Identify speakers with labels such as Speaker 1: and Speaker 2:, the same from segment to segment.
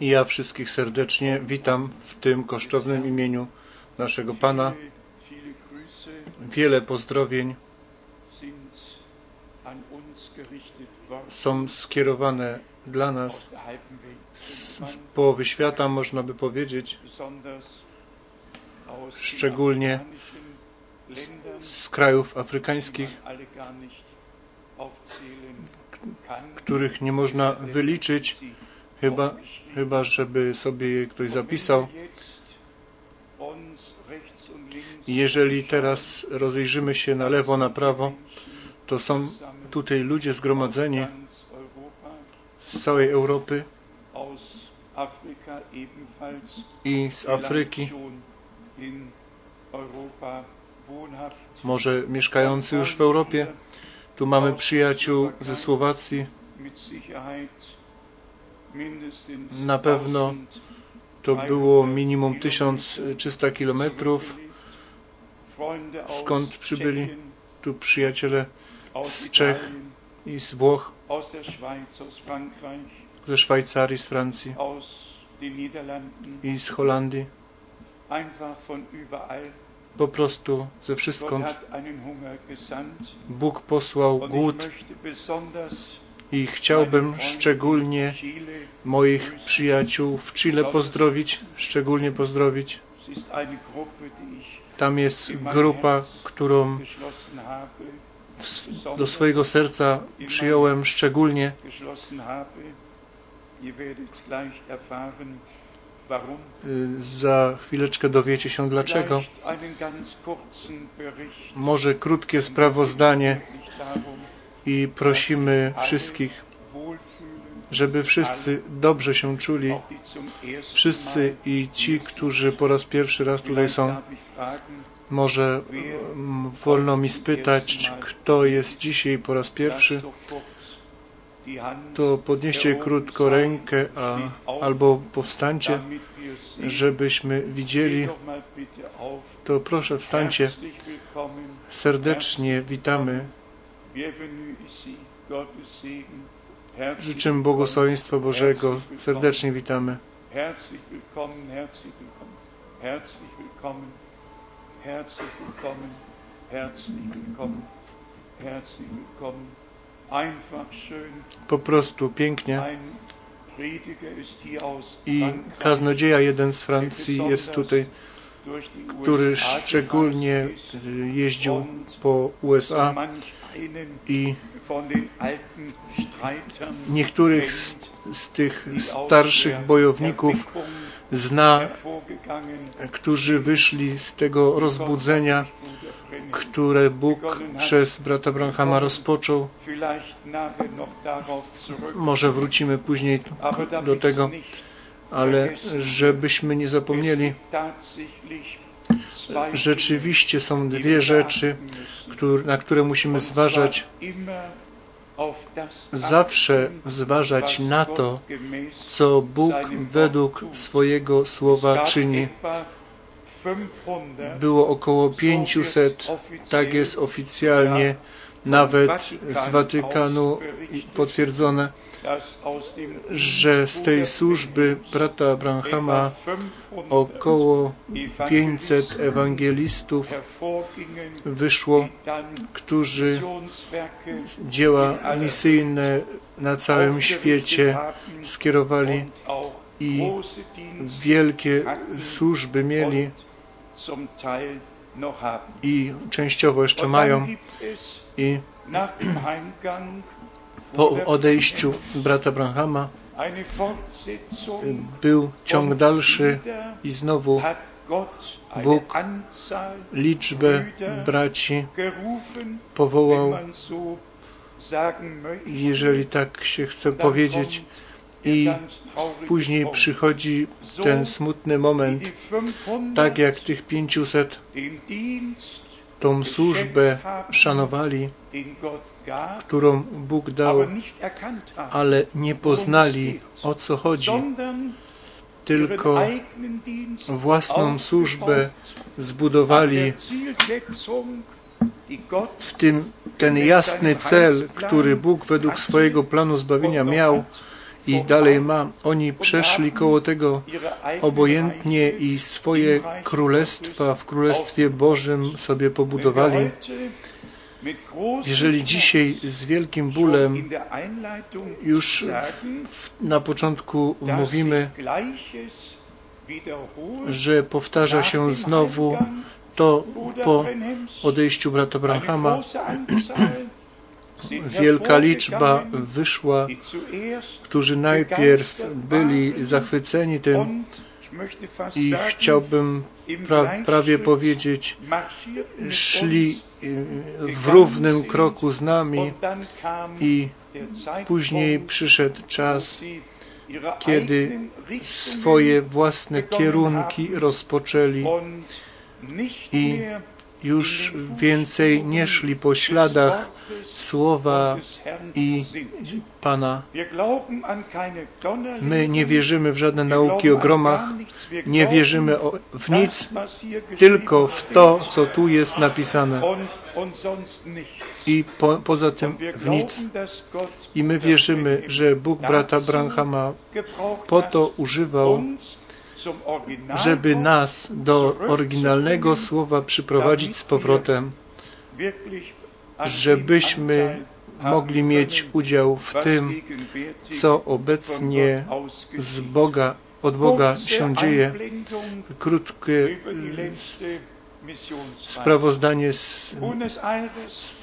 Speaker 1: I ja wszystkich serdecznie witam w tym kosztownym imieniu naszego Pana. Wiele pozdrowień są skierowane dla nas z, z połowy świata, można by powiedzieć, Szczególnie
Speaker 2: Ländern,
Speaker 1: z krajów afrykańskich, których nie można wyliczyć, chyba, chyba żeby sobie ktoś zapisał. Jeżeli teraz rozejrzymy się na lewo, na prawo, to są tutaj ludzie zgromadzeni z całej Europy i z Afryki, może mieszkający już w Europie. Tu mamy przyjaciół ze Słowacji, Na pewno
Speaker 2: 1000
Speaker 1: to było minimum 1300 kilometrów. Skąd przybyli? Tu przyjaciele z Czech. I z Włoch, ze Szwajcarii, z Francji i z Holandii. Po prostu ze wszystkąd Bóg posłał głód i chciałbym szczególnie moich przyjaciół w Chile pozdrowić, szczególnie pozdrowić. Tam jest grupa, którą do swojego serca przyjąłem szczególnie. Za chwileczkę dowiecie się dlaczego. Może krótkie sprawozdanie i prosimy wszystkich, żeby wszyscy dobrze się czuli. Wszyscy i ci, którzy po raz pierwszy raz tutaj są. Może mm, wolno mi spytać, kto jest dzisiaj po raz pierwszy. To podnieście krótko rękę, a, albo powstańcie, żebyśmy widzieli. To proszę wstańcie. Serdecznie witamy. Życzę błogosławieństwa Bożego. Serdecznie witamy.
Speaker 2: Herzlich willkommen, herzlich willkommen, herzlich willkommen, herzlich willkommen, herzlich willkommen, herzlich willkommen. Einfach schön.
Speaker 1: Po prostu pięknie. I kaznodzieja jeden z Francji jest tutaj, który szczególnie y, jeździł po USA i niektórych z, z tych starszych bojowników zna, którzy wyszli z tego rozbudzenia, które Bóg przez brata Branhama rozpoczął. Może wrócimy później do tego, ale żebyśmy nie zapomnieli, rzeczywiście są dwie rzeczy, na które musimy zważać. Zawsze zważać na to, co Bóg według swojego słowa czyni.
Speaker 2: etwa 500
Speaker 1: Było około 500, tak jest oficjalnie, nawet z Watykanu potwierdzone, że z tej służby brata
Speaker 2: 500
Speaker 1: około
Speaker 2: Evangelisten
Speaker 1: 500 ewangelistów wyszło, którzy dzieła misyjne na całym świecie skierowali i wielkie służby mieli i częściowo jeszcze mają. I po odejściu brata Branhama był ciąg dalszy i znowu Bóg liczbę braci powołał, jeżeli tak się chce powiedzieć. I później przychodzi ten smutny moment,
Speaker 2: die 500
Speaker 1: tak jak tych 500
Speaker 2: den Dienst,
Speaker 1: tą służbę szanowali, którą Bóg dał, ale nie poznali o co chodzi, tylko własną służbę zbudowali w tym ten jasny cel, który Bóg według swojego planu zbawienia miał i dalej ma. Oni przeszli koło tego obojętnie i swoje królestwa w Królestwie Bożym sobie pobudowali. Jeżeli dzisiaj z wielkim bólem już w, na początku mówimy, że powtarza się znowu to po odejściu brata Branhama, wielka liczba wyszła, którzy najpierw byli zachwyceni tym i chciałbym pra, prawie powiedzieć, szli w równym kroku z nami i później przyszedł czas, kiedy swoje własne kierunki rozpoczęli i już więcej nie szli po śladach słowa i Pana. My nie wierzymy w żadne nauki o gromach, nie wierzymy w nic, tylko w to, co tu jest napisane. I po, poza tym w nic. I my wierzymy, że Bóg brata Branhama po to używał żeby nas do oryginalnego słowa przyprowadzić z powrotem, żebyśmy mogli mieć udział w tym, co obecnie z Boga, od Boga się dzieje. Krótkie sprawozdanie z,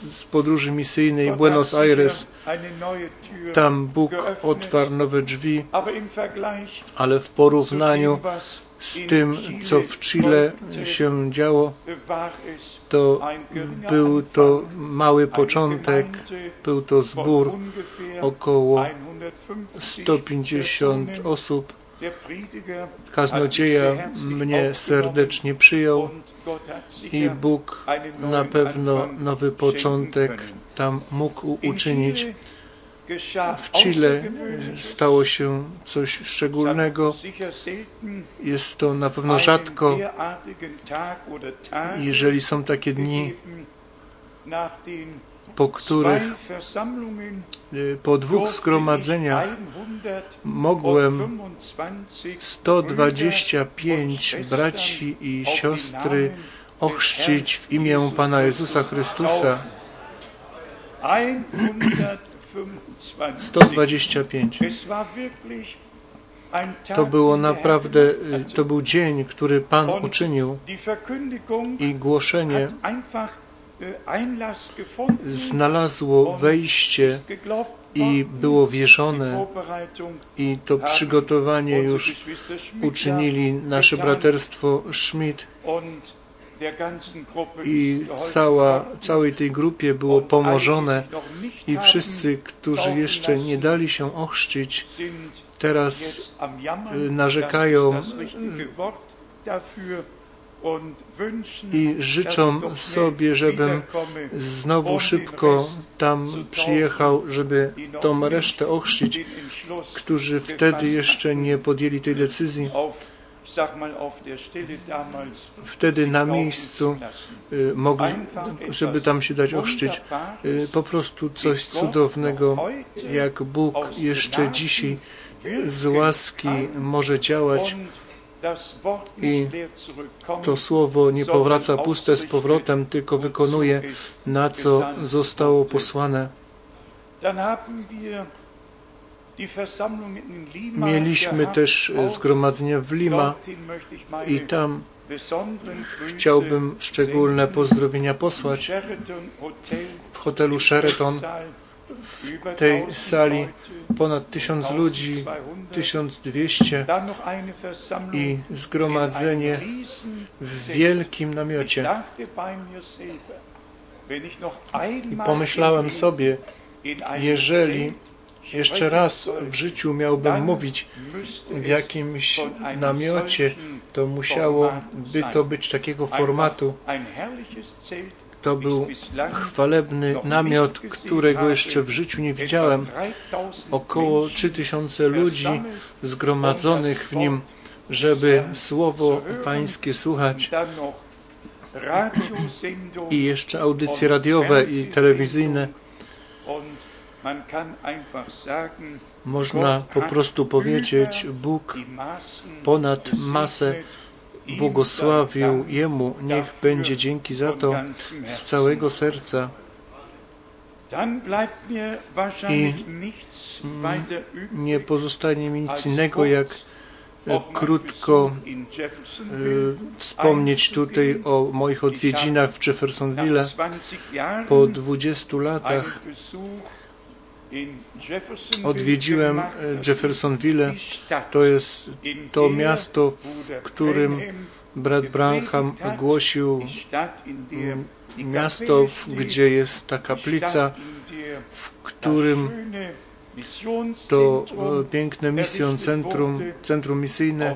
Speaker 1: z podróży misyjnej Buenos Aires. Tam Bóg otwarł nowe drzwi, ale w porównaniu z tym, co w Chile się działo, to był to mały początek, był to zbór około 150 osób. Kaznodzieja mnie serdecznie przyjął i Bóg na pewno nowy początek tam mógł uczynić. W Chile stało się coś szczególnego. Jest to na pewno rzadko, jeżeli są takie dni, po których po dwóch zgromadzeniach mogłem 125 braci i siostry ochrzcić w imię Pana Jezusa Chrystusa. 125. To było naprawdę, to był dzień, który Pan uczynił i głoszenie znalazło wejście i było wierzone. I to przygotowanie już uczynili nasze braterstwo Schmidt. i cała, całej tej grupie było pomożone. i wszyscy, którzy jeszcze nie dali się ochrzcić, teraz narzekają i życzą sobie, żebym znowu szybko tam przyjechał, żeby tą resztę ochrzcić, którzy wtedy jeszcze nie podjęli tej decyzji. Wtedy na miejscu y, mogli, żeby tam się dać ochrzcić, y, po prostu coś cudownego, jak Bóg jeszcze dzisiaj z łaski może działać i to słowo nie powraca puste z powrotem, tylko wykonuje, na co zostało posłane. Mieliśmy też zgromadzenie w Lima. I tam chciałbym szczególne pozdrowienia posłać w hotelu Sheraton w tej sali ponad tysiąc ludzi, 1200 i zgromadzenie w wielkim namiocie. I pomyślałem sobie, jeżeli jeszcze raz w życiu miałbym mówić w jakimś namiocie, to musiałoby to być takiego formatu. To był chwalebny namiot, którego jeszcze w życiu nie widziałem. Około 3000 ludzi zgromadzonych w nim, żeby słowo Pańskie słuchać. I jeszcze audycje radiowe i telewizyjne. Można po prostu powiedzieć, Bóg ponad masę błogosławił Jemu. Niech będzie dzięki za to z całego serca. I nie pozostanie mi nic innego, jak krótko e, wspomnieć tutaj o moich odwiedzinach w Jeffersonville. Po 20 latach odwiedziłem Jeffersonville. To jest to miasto, w którym brat Branham głosił miasto, gdzie jest ta kaplica, w którym to piękne misjon centrum, centrum misyjne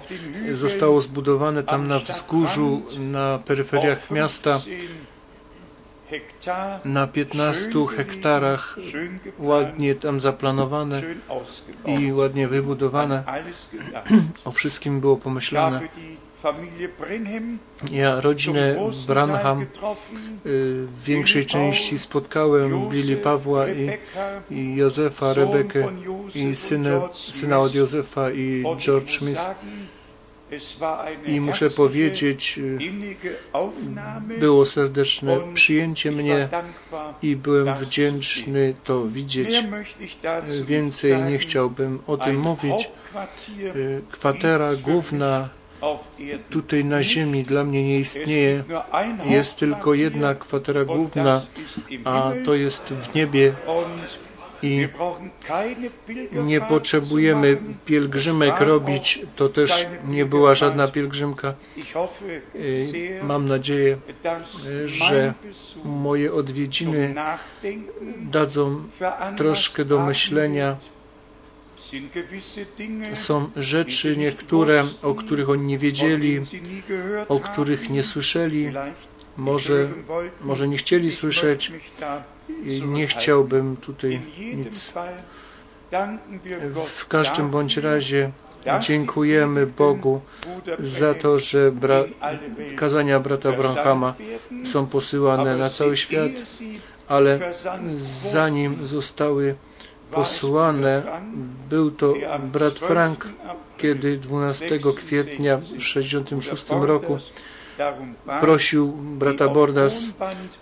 Speaker 1: zostało zbudowane tam na wzgórzu, na peryferiach miasta, na 15 hektarach, ładnie tam zaplanowane i ładnie wybudowane. O wszystkim było pomyślane. Ja rodzinę Branham y, w większej części spotkałem, Billy Pawła i, i Józefa, Rebekę i syna, syna od Józefa i George Smith. I muszę powiedzieć, y, było serdeczne przyjęcie mnie i byłem wdzięczny to widzieć. Więcej nie chciałbym o tym mówić. Y, kwatera główna tutaj na ziemi dla mnie nie istnieje. Jest tylko jedna kwatera główna, a to jest w niebie i nie potrzebujemy pielgrzymek robić, to też nie była żadna pielgrzymka. Mam nadzieję, że moje odwiedziny dadzą troszkę do myślenia. są rzeczy niektóre, o których oni nie wiedzieli, o których nie słyszeli, może, może nie chcieli słyszeć i nie chciałbym tutaj nic. W każdym bądź razie dziękujemy Bogu za to, że bra kazania brata Branhama są posyłane na cały świat, ale zanim zostały posłane. Był to brat Frank, kiedy 12 kwietnia w 1966 roku prosił brata Bordas,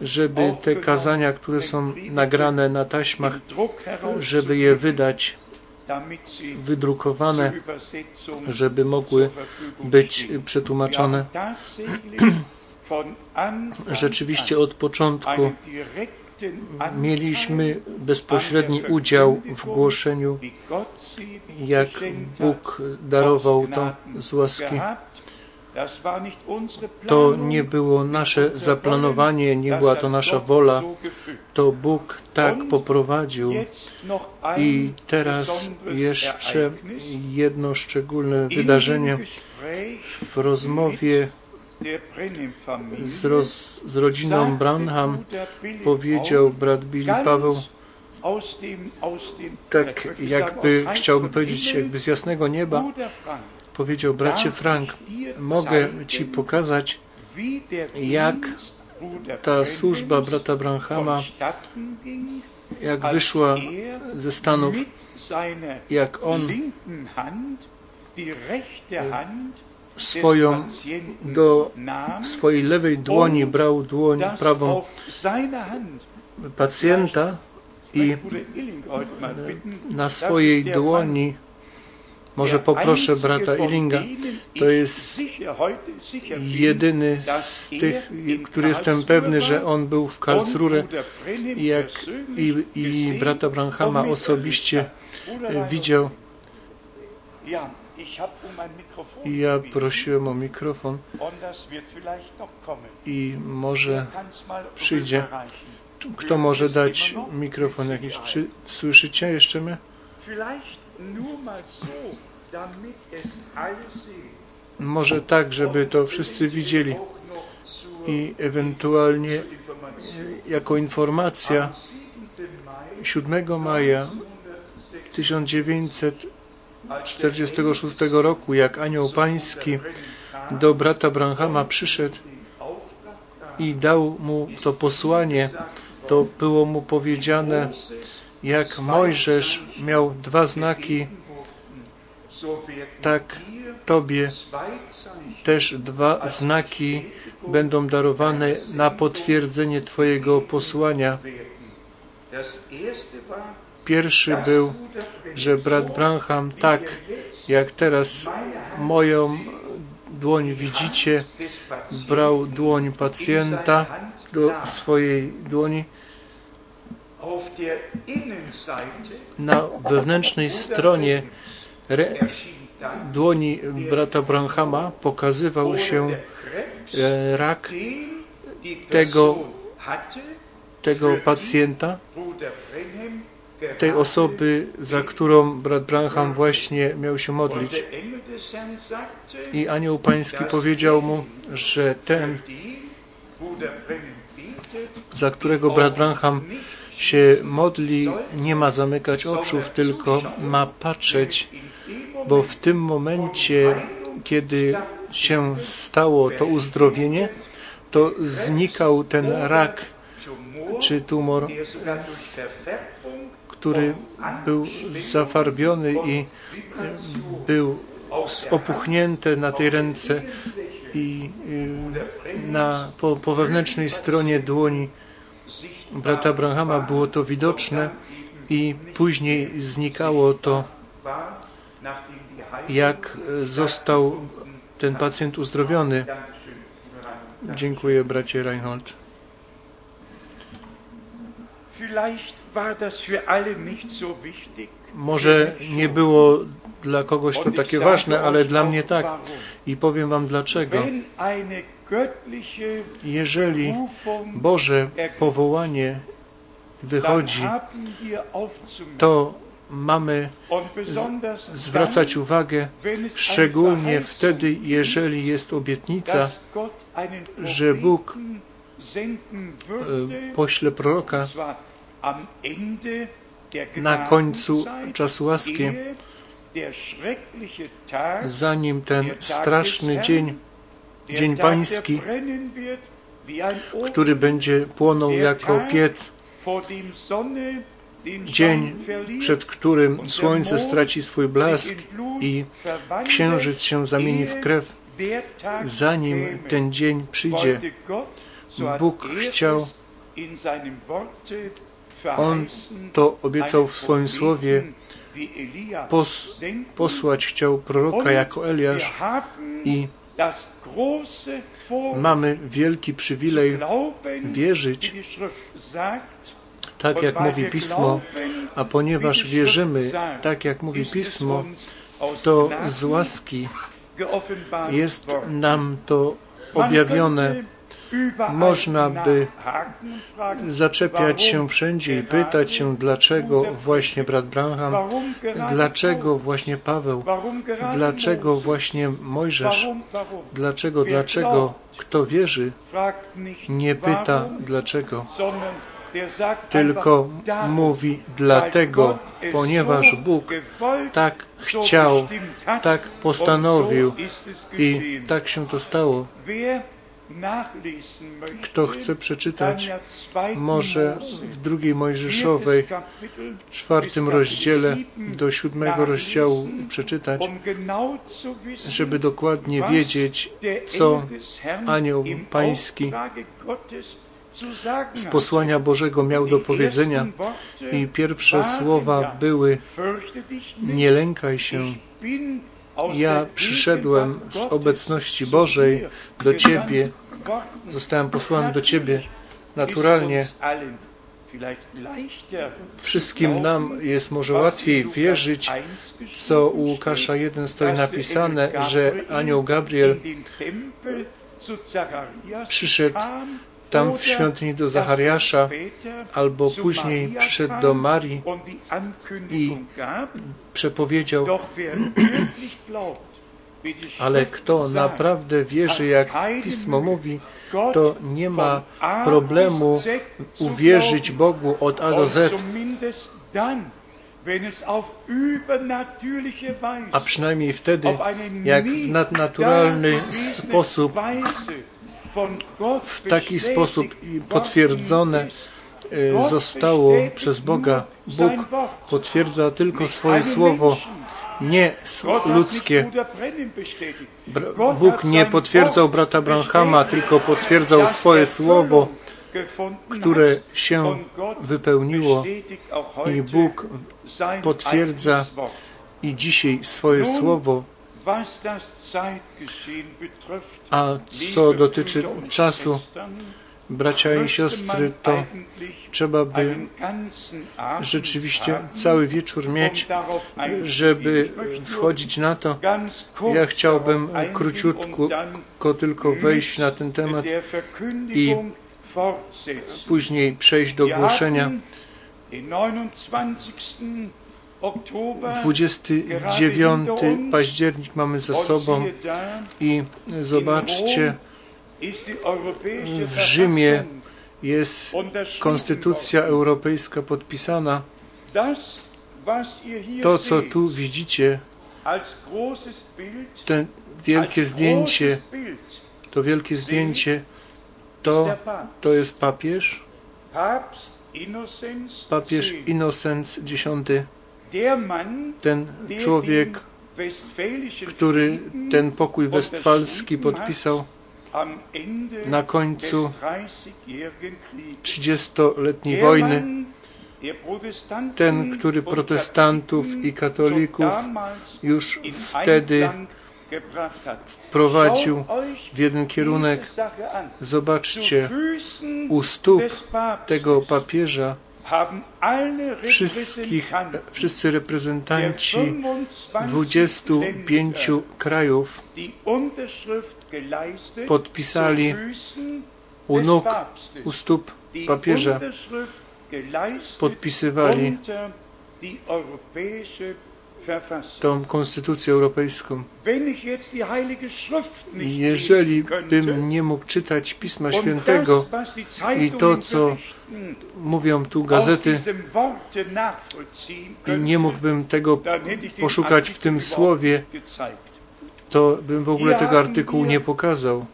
Speaker 1: żeby te kazania, które są nagrane na taśmach, żeby je wydać wydrukowane, żeby mogły być przetłumaczone. Rzeczywiście od początku mieliśmy bezpośredni udział w głoszeniu, jak Bóg darował to z łaski. To nie było nasze zaplanowanie, nie była to nasza wola. To Bóg tak poprowadził. I teraz jeszcze jedno szczególne wydarzenie w rozmowie z, roz, z rodziną Branham powiedział brat Billy Paweł, tak jakby chciałbym powiedzieć, jakby z jasnego nieba, powiedział bracie Frank, mogę Ci pokazać, jak ta służba brata Branhama, jak wyszła ze Stanów, jak on swoją do swojej lewej dłoni brał dłoń prawą pacjenta i na swojej dłoni może poproszę brata Illinga. To jest jedyny z tych, który jestem pewny, że on był w Karlsruhe jak i, i brata Branhama osobiście widział. I ja prosiłem o mikrofon i może przyjdzie. Kto może dać mikrofon jakiś? Czy słyszycie jeszcze mnie? Może tak, żeby to wszyscy widzieli. I ewentualnie jako informacja 7 maja 1900 46 roku, jak anioł pański do brata Branhama przyszedł i dał mu to posłanie, to było mu powiedziane Jak Mojżesz miał dwa znaki, tak Tobie też dwa znaki będą darowane na potwierdzenie Twojego posłania. Pierwszy był, że brat Branham, tak jak teraz moją dłoń widzicie, brał dłoń pacjenta do swojej dłoni. Na wewnętrznej stronie dłoni brata Branhama pokazywał się e, rak tego, tego pacjenta, tej osoby, za którą brat Branham właśnie miał się modlić. I anioł pański powiedział mu, że ten, za którego brat Branham się modli, nie ma zamykać oczu, tylko ma patrzeć, bo w tym momencie, kiedy się stało to uzdrowienie, to znikał ten rak czy tumor, który był zafarbiony i był opuchnięty na tej ręce i y, na, po, po wewnętrznej stronie dłoni brata Abrahama było to widoczne i później znikało to, jak został ten pacjent uzdrowiony. Dziękuję, bracie Reinhold. Może nie było dla kogoś to takie ważne, ale dla mnie tak. I powiem Wam dlaczego. Jeżeli Boże powołanie wychodzi, to mamy zwracać uwagę, szczególnie wtedy, jeżeli jest obietnica, że Bóg e, pośle proroka na końcu czasu łaski, zanim ten straszny dzień, dzień pański, który będzie płonął jako piec, dzień, przed którym słońce straci swój blask i księżyc się zamieni w krew, zanim ten dzień przyjdzie, Bóg chciał, On to obiecał w swoim słowie, pos, posłać chciał proroka jako Eliasz i mamy wielki przywilej wierzyć, tak jak mówi Pismo, a ponieważ wierzymy, tak jak mówi Pismo, to z łaski jest nam to objawione można by zaczepiać się wszędzie i pytać się, dlaczego właśnie brat Branham, dlaczego właśnie Paweł, dlaczego właśnie Mojżesz, dlaczego, dlaczego, kto wierzy, nie pyta dlaczego, tylko mówi dlatego, ponieważ Bóg tak chciał, tak postanowił i tak się to stało. Kto chce przeczytać, może w drugiej Mojżeszowej, w czwartym rozdziale do siódmego rozdziału przeczytać, żeby dokładnie wiedzieć, co anioł pański z posłania Bożego miał do powiedzenia. I pierwsze słowa były nie lękaj się, ja przyszedłem z obecności Bożej do Ciebie, zostałem posłany do Ciebie naturalnie. Wszystkim nam jest może łatwiej wierzyć, co u Łukasza 1 stoi napisane, że anioł Gabriel przyszedł tam w świątyni do Zachariasza, albo później przyszedł do Marii i przepowiedział, ale kto naprawdę wierzy, jak Pismo mówi, to nie ma problemu uwierzyć Bogu od A do Z. A przynajmniej wtedy, jak w nadnaturalny sposób w taki sposób potwierdzone e, zostało przez Boga. Bóg potwierdza tylko swoje słowo, nie ludzkie. Bóg nie potwierdzał brata Branhama, tylko potwierdzał swoje słowo, które się wypełniło i Bóg potwierdza i dzisiaj swoje słowo. A co dotyczy czasu, bracia i siostry, to trzeba by rzeczywiście cały wieczór mieć, żeby wchodzić na to. Ja chciałbym króciutko tylko wejść na ten temat i później przejść do głoszenia. 29 październik mamy za sobą i zobaczcie, w Rzymie jest Konstytucja Europejska podpisana. To, co tu widzicie, to wielkie zdjęcie, to wielkie zdjęcie, to, to jest papież, papież Innocenz X, ten człowiek, który ten pokój westfalski podpisał na końcu 30-letniej wojny, ten, który protestantów i katolików już wtedy wprowadził w jeden kierunek. Zobaczcie, u stóp tego papieża wszystkich, wszyscy reprezentanci 25 krajów podpisali u nóg, u stóp papieża, podpisywali tą konstytucję europejską. Jeżeli bym nie mógł czytać Pisma Świętego i to, co mówią tu gazety, i nie mógłbym tego poszukać w tym słowie, to bym w ogóle tego artykułu nie pokazał.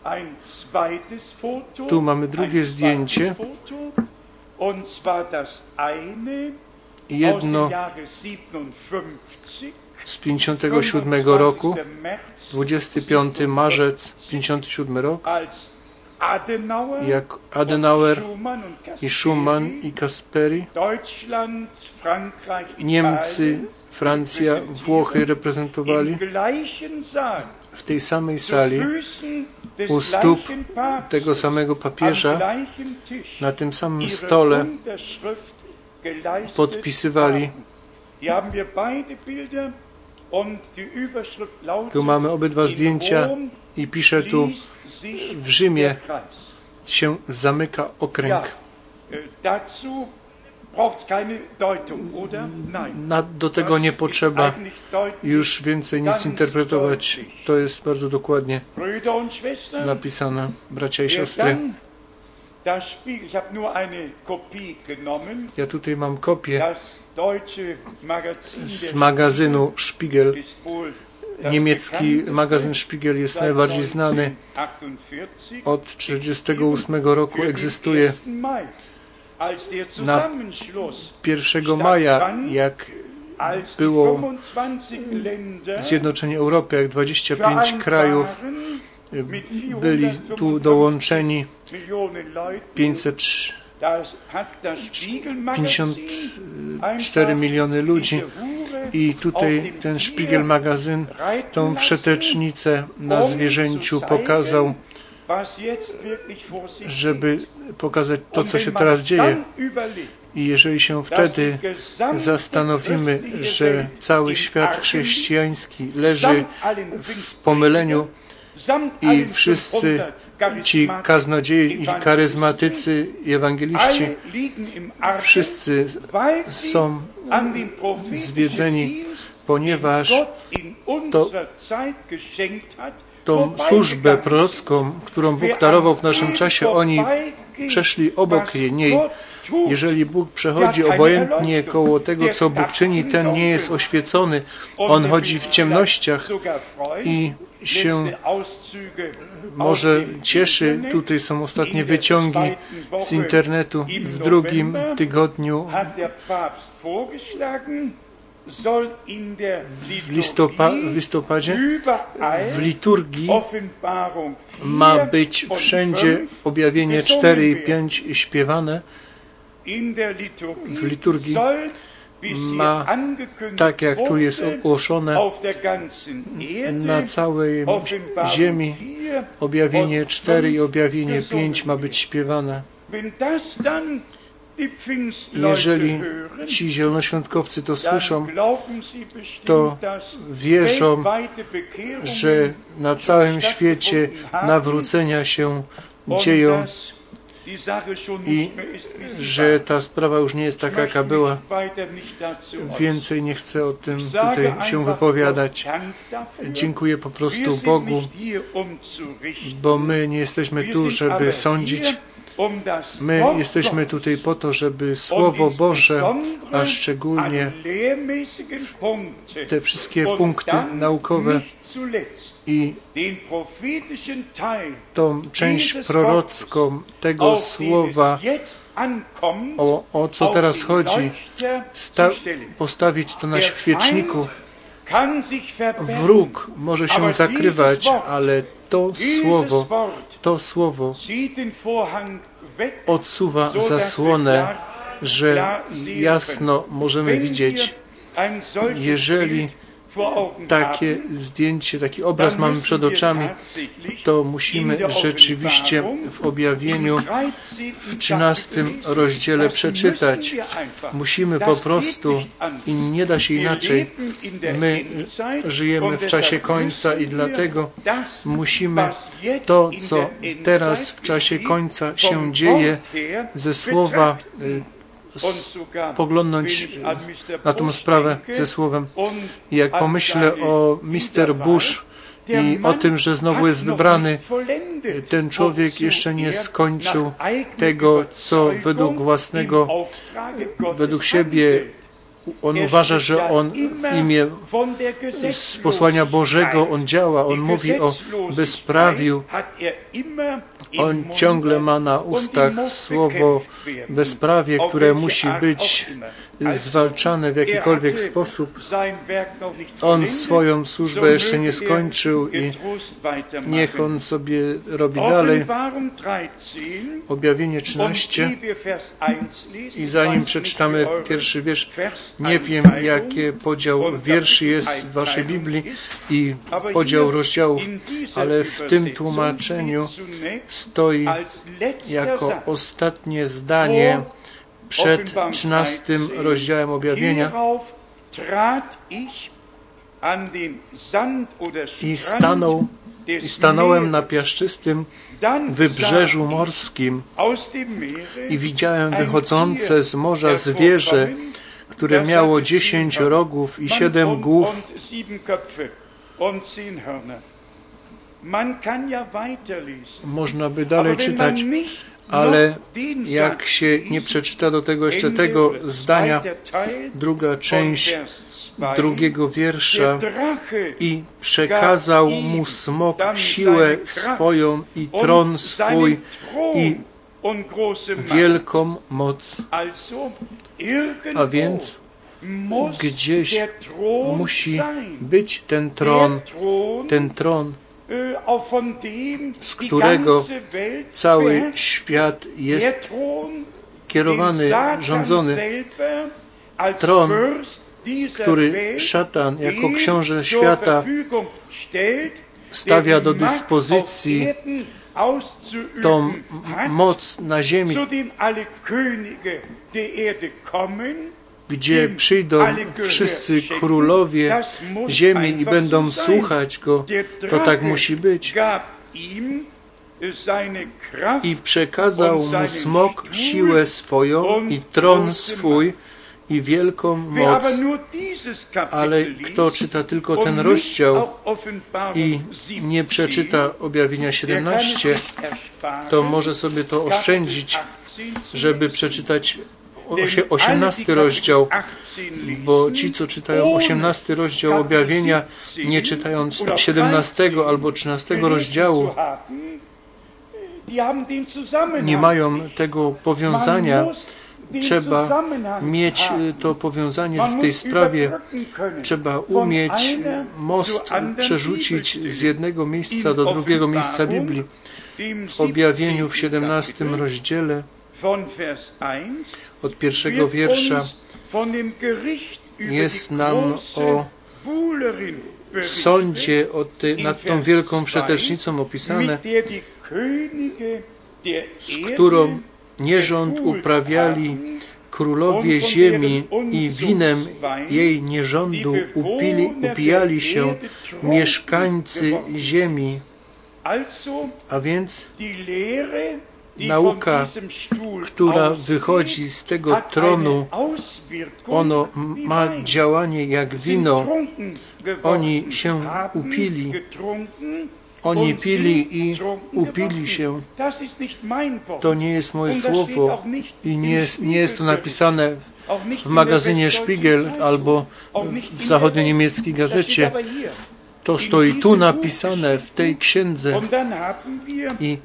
Speaker 1: Tu mamy drugie zdjęcie. Jedno z 57 roku, 25 marzec 57 rok, jak Adenauer i Schumann i Kasperi, Niemcy, Francja, Włochy reprezentowali w tej samej sali u stóp tego samego papieża na tym samym stole podpisywali. Tu mamy obydwa zdjęcia i pisze tu w Rzymie się zamyka okręg. Na, do tego nie potrzeba już więcej nic interpretować. To jest bardzo dokładnie napisane, bracia i siostry. Ja tutaj mam kopię z magazynu Spiegel. Niemiecki magazyn Spiegel jest najbardziej znany. Od 1948 roku egzystuje. Na 1 maja, jak było zjednoczenie Europy, jak 25 krajów byli tu dołączeni 554 miliony ludzi i tutaj ten Spiegel magazyn tą przetecznicę na zwierzęciu pokazał, żeby pokazać to, co się teraz dzieje. I jeżeli się wtedy zastanowimy, że cały świat chrześcijański leży w pomyleniu i wszyscy ci kaznodzieje i charyzmatycy i ewangeliści, wszyscy są zwiedzeni, ponieważ to, tą służbę prorocką, którą Bóg darował w naszym czasie, oni przeszli obok niej. Jeżeli Bóg przechodzi obojętnie koło tego, co Bóg czyni, ten nie jest oświecony. On chodzi w ciemnościach i się może cieszy. Tutaj są ostatnie wyciągi z internetu. W drugim tygodniu w, listopa w listopadzie w liturgii ma być wszędzie objawienie 4 i 5 śpiewane. W liturgii ma, tak jak tu jest ogłoszone, na całej ziemi. objawienie 4 i objawienie 5 ma być śpiewane. Jeżeli ci zielonoświątkowcy to słyszą, to wierzą, że na całym świecie nawrócenia się dzieją i że ta sprawa już nie jest taka, jaka była. Więcej nie chcę o tym tutaj się wypowiadać. Dziękuję po prostu Bogu, bo my nie jesteśmy tu, żeby sądzić. My jesteśmy tutaj po to, żeby Słowo Boże, a szczególnie te wszystkie punkty naukowe i tą część prorocką tego słowa, o, o co teraz chodzi, postawić to na świeczniku. Wróg może się zakrywać, ale to słowo, to słowo odsuwa zasłonę, że jasno możemy widzieć, jeżeli takie zdjęcie, taki obraz mamy przed oczami, to musimy rzeczywiście w objawieniu w 13 rozdziale przeczytać. Musimy po prostu i nie da się inaczej. My żyjemy w czasie końca i dlatego musimy to, co teraz w czasie końca się dzieje, ze słowa spoglądnąć na tę sprawę ze słowem. Jak pomyślę o Mr. Bush i o tym, że znowu jest wybrany, ten człowiek jeszcze nie skończył tego, co według własnego, według siebie on uważa, że on w imię z posłania Bożego on działa, on mówi o bezprawiu. On ciągle ma na ustach słowo bezprawie, które musi być zwalczane w jakikolwiek sposób. On swoją służbę jeszcze nie skończył i niech on sobie robi dalej. Objawienie 13 i zanim przeczytamy pierwszy wiersz, nie wiem jaki podział wierszy jest w waszej Biblii i podział rozdziałów, ale w tym tłumaczeniu stoi jako ostatnie zdanie przed 13 rozdziałem objawienia. i stanął i stanąłem na piaszczystym wybrzeżu morskim i widziałem wychodzące z morza zwierzę, które miało dziesięć rogów i siedem głów. Można by dalej czytać, ale jak się nie przeczyta do tego jeszcze tego zdania, druga część drugiego wiersza i przekazał mu smok siłę swoją i tron swój i wielką moc. A więc gdzieś musi być ten tron, ten tron, z którego cały świat jest kierowany, rządzony. Tron, który szatan jako książę świata stawia do dyspozycji tą moc na ziemi, gdzie przyjdą wszyscy królowie ziemi i będą słuchać Go, to tak musi być. I przekazał mu smok siłę swoją i tron swój i wielką moc. Ale kto czyta tylko ten rozdział i nie przeczyta objawienia 17, to może sobie to oszczędzić, żeby przeczytać 18 rozdział, bo ci, co czytają 18 rozdział objawienia, nie czytając 17 albo 13 rozdziału, nie mają tego powiązania. Trzeba mieć to powiązanie w tej sprawie. Trzeba umieć most przerzucić z jednego miejsca do drugiego miejsca Biblii. W objawieniu w 17 rozdziale od pierwszego wiersza jest nam o sądzie nad tą wielką przetecznicą opisane, z którą nierząd uprawiali królowie ziemi i winem jej nierządu upili, upijali się mieszkańcy ziemi. A więc nauka, która wychodzi z tego tronu, ono ma działanie jak wino. Oni się upili, oni pili i upili się. To nie jest moje słowo i nie, nie jest to napisane w magazynie Spiegel albo w zachodnio-niemieckiej gazecie. To stoi tu napisane w tej księdze. I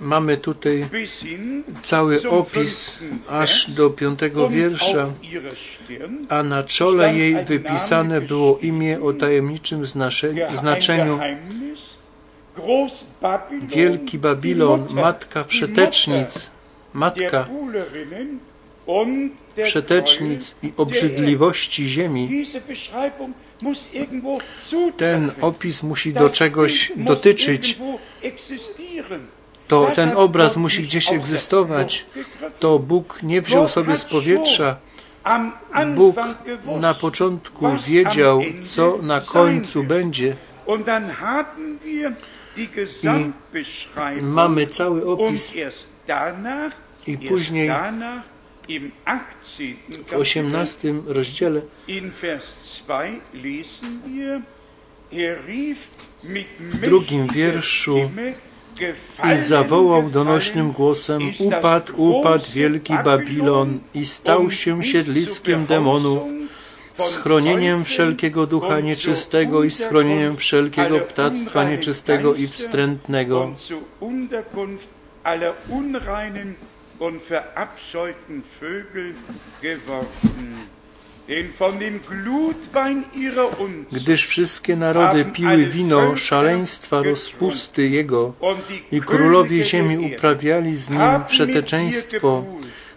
Speaker 1: mamy tutaj cały opis aż do piątego wiersza, a na czole jej wypisane było imię o tajemniczym znaczeniu. Wielki Babilon, matka wszetecznic, matka wszetecznic i obrzydliwości ziemi. Ten opis musi do czegoś dotyczyć. To ten obraz musi gdzieś egzystować. To Bóg nie wziął sobie z powietrza. Bóg na początku wiedział, co na końcu będzie. I mamy cały opis i później w 18 rozdziale w drugim wierszu i zawołał donośnym głosem upadł, upadł wielki Babilon i stał się siedliskiem demonów, schronieniem wszelkiego ducha nieczystego i schronieniem wszelkiego ptactwa nieczystego i wstrętnego und verabscheuten Vögel geworden. Gdyż wszystkie narody piły wino szaleństwa rozpusty Jego i królowie ziemi uprawiali z Nim wszeteczeństwo,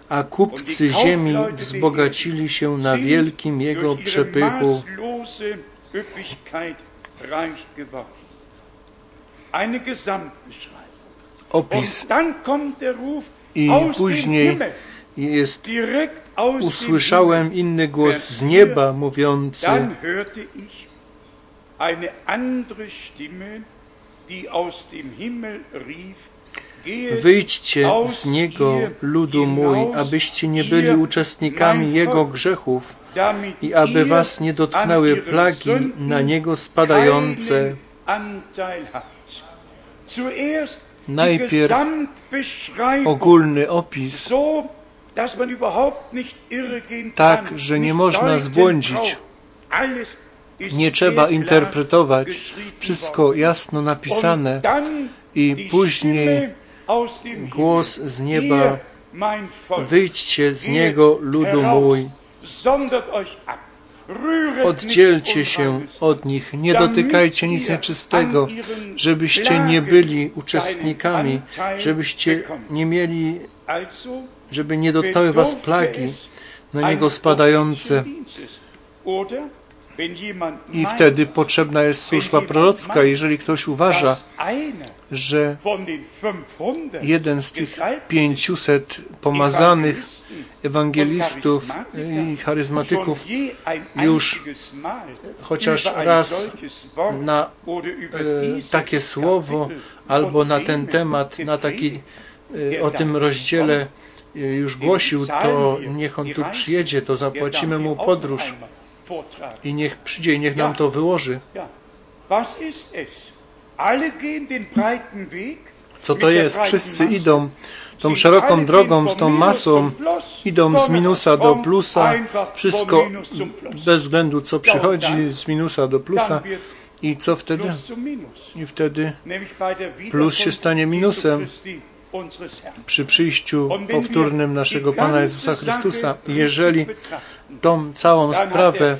Speaker 1: a kupcy ziemi wzbogacili się na wielkim Jego przepychu. Opis i później jest usłyszałem inny głos z nieba mówiący Wyjdźcie z niego, ludu mój, abyście nie byli uczestnikami jego grzechów i aby was nie dotknęły plagi na niego spadające. Najpierw ogólny opis, tak, że nie można zbłądzić. Nie trzeba interpretować. Wszystko jasno napisane i później głos z nieba wyjdźcie z niego, ludu mój. Oddzielcie się od nich, nie dotykajcie nic nieczystego, żebyście nie byli uczestnikami, żebyście nie mieli, żeby nie dotknęły was plagi na niego spadające. I wtedy potrzebna jest służba prorocka. Jeżeli ktoś uważa, że jeden z tych pięciuset pomazanych ewangelistów i charyzmatyków już chociaż raz na e, takie słowo albo na ten temat, na taki, e, o tym rozdziale już głosił, to niech on tu przyjedzie, to zapłacimy mu podróż i niech przyjdzie i niech nam to wyłoży. Co to jest? Wszyscy idą tą szeroką drogą, z tą masą, idą z minusa do plusa, wszystko bez względu co przychodzi, z minusa do plusa. I co wtedy? I wtedy plus się stanie minusem przy przyjściu powtórnym naszego Pana Jezusa Chrystusa. Jeżeli tą całą sprawę.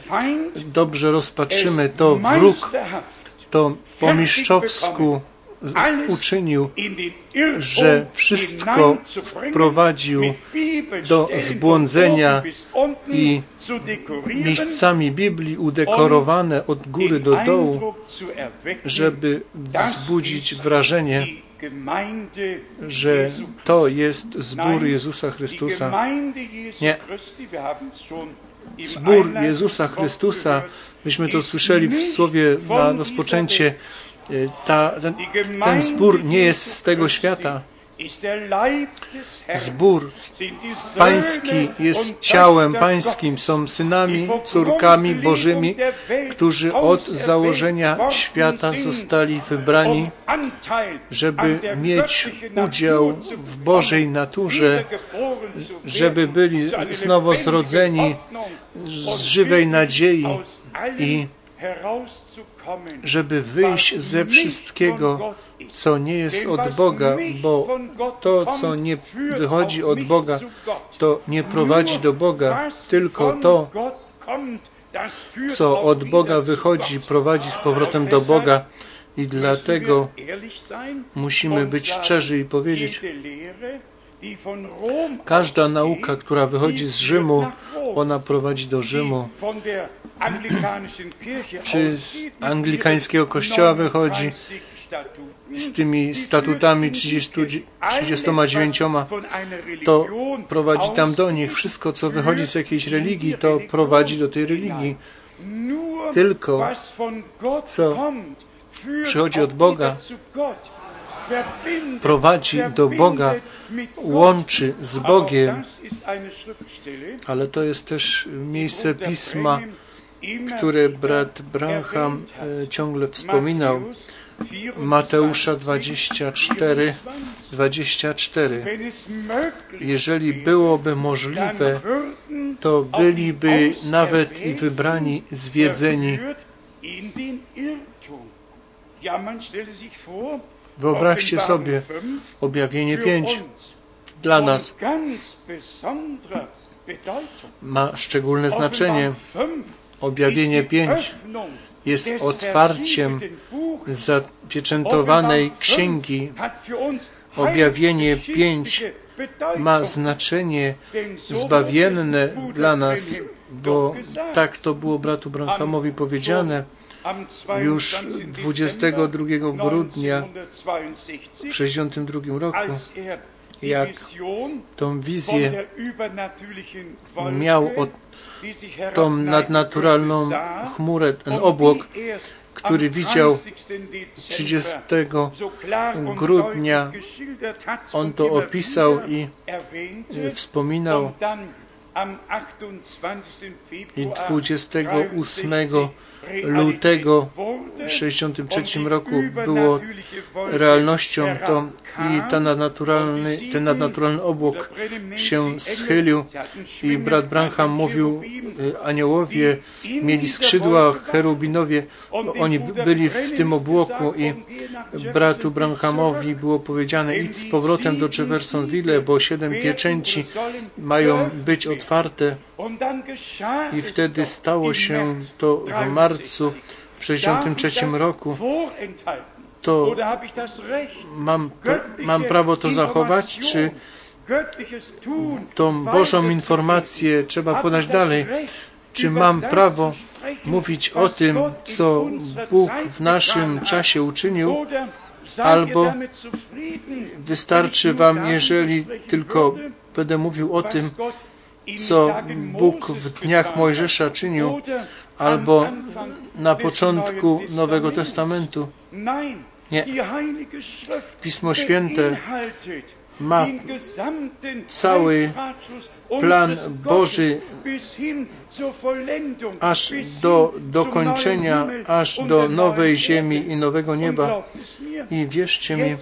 Speaker 1: dobrze rozpatrzymy, to wróg to po mistrzowsku uczynił, że wszystko wprowadził do zbłądzenia i miejscami Biblii udekorowane od góry do dołu, żeby wzbudzić wrażenie, że to jest zbór Jezusa Chrystusa. Nie. Zbór Jezusa Chrystusa, myśmy to słyszeli w słowie na rozpoczęcie, ta, ten, ten zbór nie jest z tego świata. Zbór pański jest ciałem pańskim, są synami, córkami bożymi, którzy od założenia świata zostali wybrani, żeby mieć udział w Bożej naturze, żeby byli znowu zrodzeni z żywej nadziei i żeby wyjść ze wszystkiego, co nie jest od Boga, bo to, co nie wychodzi od Boga, to nie prowadzi do Boga, tylko to, co od Boga wychodzi, prowadzi z powrotem do Boga. I dlatego musimy być szczerzy i powiedzieć, każda nauka, która wychodzi z Rzymu, ona prowadzi do Rzymu. Czy z anglikańskiego kościoła wychodzi z tymi statutami 30, 39, to prowadzi tam do nich. Wszystko, co wychodzi z jakiejś religii, to prowadzi do tej religii. Tylko co przychodzi od Boga, prowadzi do Boga, łączy z Bogiem, ale to jest też miejsce pisma, które brat Branham ciągle wspominał. Mateusza 24, 24. Jeżeli byłoby możliwe, to byliby nawet i wybrani zwiedzeni. Wyobraźcie sobie objawienie 5 dla nas ma szczególne znaczenie. Objawienie 5 jest otwarciem zapieczętowanej księgi. Objawienie 5 ma znaczenie zbawienne dla nas, bo tak to było bratu Branhamowi powiedziane już 22 grudnia w 62 roku, jak tą wizję miał od tą nadnaturalną chmurę, ten obłok, który widział 30 grudnia. On to opisał i wspominał. I 28 lutego 1963 roku było realnością to i ta nadnaturalny, ten nadnaturalny obłok się schylił i brat Branham mówił, aniołowie mieli skrzydła, cherubinowie, oni byli w tym obłoku i bratu Branhamowi było powiedziane idź z powrotem do Jeffersonville, bo siedem pieczęci mają być otwarte i wtedy stało się to w marcu w 1963 roku. To mam, mam prawo to zachować, czy tą Bożą informację trzeba podać dalej? Czy mam prawo mówić o tym, co Bóg w naszym czasie uczynił, albo wystarczy Wam, jeżeli tylko będę mówił o tym, co Bóg w dniach Mojżesza czynił, albo na początku Nowego Testamentu. Nie. Pismo Święte ma cały plan Boży aż do dokończenia, aż do nowej ziemi i nowego nieba. I wierzcie mi,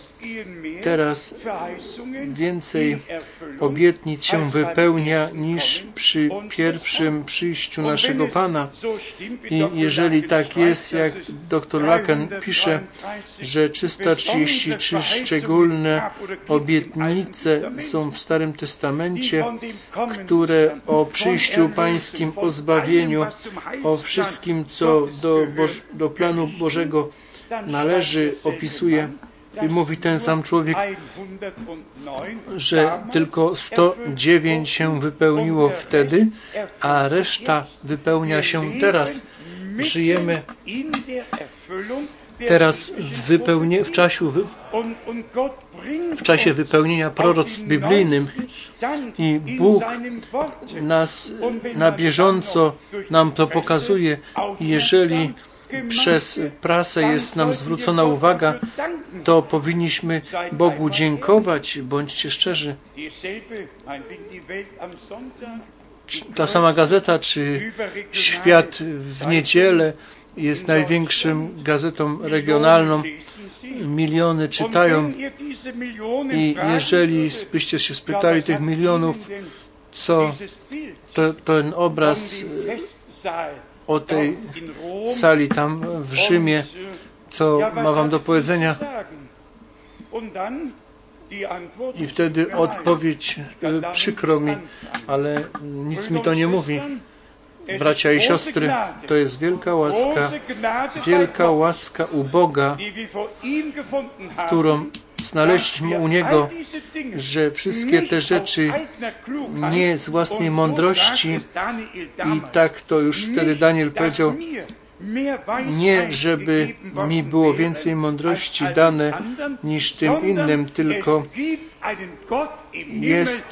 Speaker 1: teraz więcej obietnic się wypełnia niż przy pierwszym przyjściu naszego Pana. I jeżeli tak jest, jak dr Laken pisze, że 333 szczególne obietnice są w Starym Testamencie, które o przyjściu Pańskim, o zbawieniu, o wszystkim, co do, Boż do planu Bożego należy, opisuje i mówi ten sam człowiek, że tylko 109 się wypełniło wtedy, a reszta wypełnia się teraz. Żyjemy teraz w, w, czasie, w czasie wypełnienia proroctw biblijnych i Bóg nas na bieżąco nam to pokazuje. Jeżeli przez prasę jest nam zwrócona uwaga, to powinniśmy Bogu dziękować, bądźcie szczerzy. Ta sama gazeta, czy Świat w niedzielę jest największym gazetą regionalną. Miliony czytają i jeżeli byście się spytali tych milionów, co to, ten obraz o tej sali tam w Rzymie, co ma wam do powiedzenia. I wtedy odpowiedź e, przykro mi, ale nic mi to nie mówi. Bracia i siostry, to jest wielka łaska, wielka łaska u Boga, którą znaleźliśmy u Niego, że wszystkie te rzeczy nie z własnej mądrości. I tak to już wtedy Daniel powiedział, nie żeby mi było więcej mądrości dane niż tym innym, tylko jest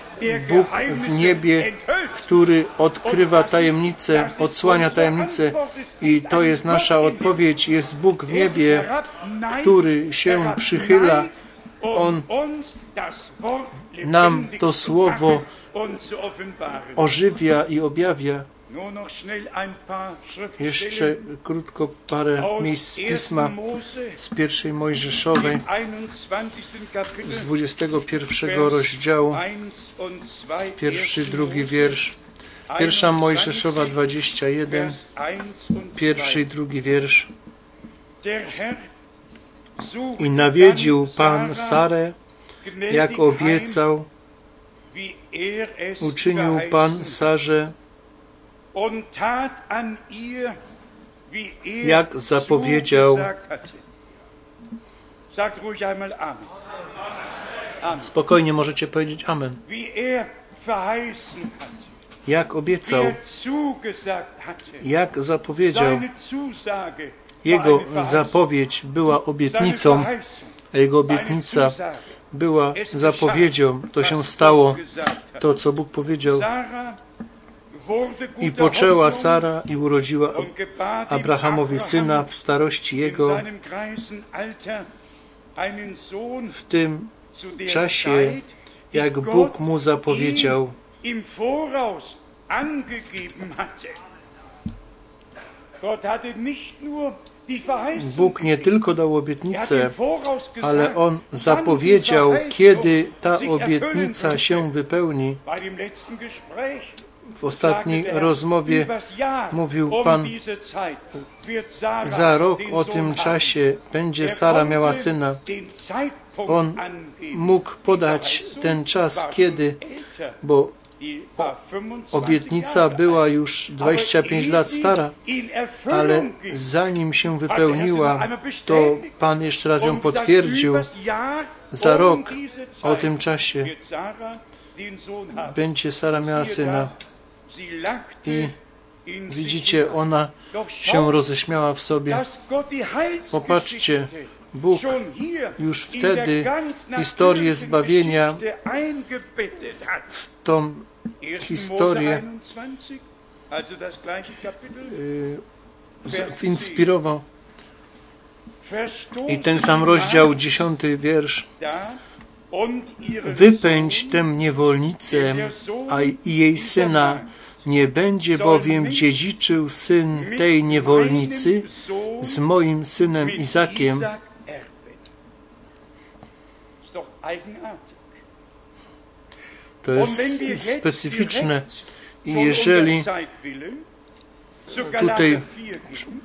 Speaker 1: Bóg w niebie, który odkrywa tajemnice, odsłania tajemnice i to jest nasza odpowiedź. Jest Bóg w niebie, który się przychyla on nam to słowo ożywia i objawia. Jeszcze krótko parę miejsc Pisma z pierwszej Mojżeszowej, z 21 rozdziału, pierwszy, drugi wiersz. Pierwsza Mojżeszowa 21, pierwszy i drugi wiersz. I nawiedził Pan Sarę, jak obiecał, uczynił Pan Sarze, jak zapowiedział. Spokojnie możecie powiedzieć Amen. Jak obiecał, jak zapowiedział. Jego zapowiedź była obietnicą, a jego obietnica była zapowiedzią. To się stało, to co Bóg powiedział. I poczęła Sara i urodziła Abrahamowi syna w starości jego. W tym czasie, jak Bóg mu zapowiedział. Bóg nie tylko dał obietnicę, ale On zapowiedział, kiedy ta obietnica się wypełni. W ostatniej rozmowie mówił Pan, za rok o tym czasie będzie Sara miała syna. On mógł podać ten czas, kiedy, bo obietnica była już 25 lat stara, ale zanim się wypełniła, to Pan jeszcze raz ją potwierdził. Za rok o tym czasie będzie Sara miała syna. I widzicie, ona się roześmiała w sobie. Popatrzcie, Bóg już wtedy historię zbawienia w tą historię y, inspirował. I ten sam rozdział, dziesiąty wiersz. Wypędź tę niewolnicę, a jej syna, nie będzie bowiem dziedziczył syn tej niewolnicy z moim synem Izakiem. To jest specyficzne. I jeżeli tutaj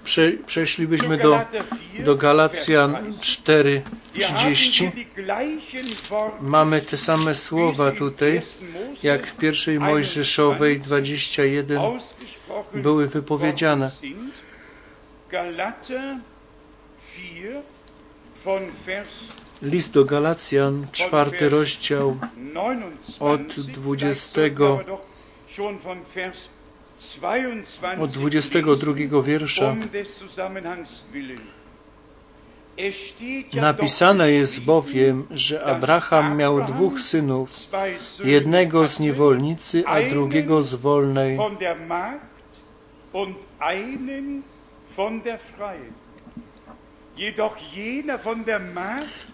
Speaker 1: prze, przeszlibyśmy do, do Galacjan 4:30, mamy te same słowa tutaj, jak w pierwszej Mojżeszowej 21 były wypowiedziane. List do Galacjan, czwarty rozdział, od 20 od 22 wiersza Napisane jest bowiem, że Abraham miał dwóch synów, jednego z niewolnicy, a drugiego z wolnej.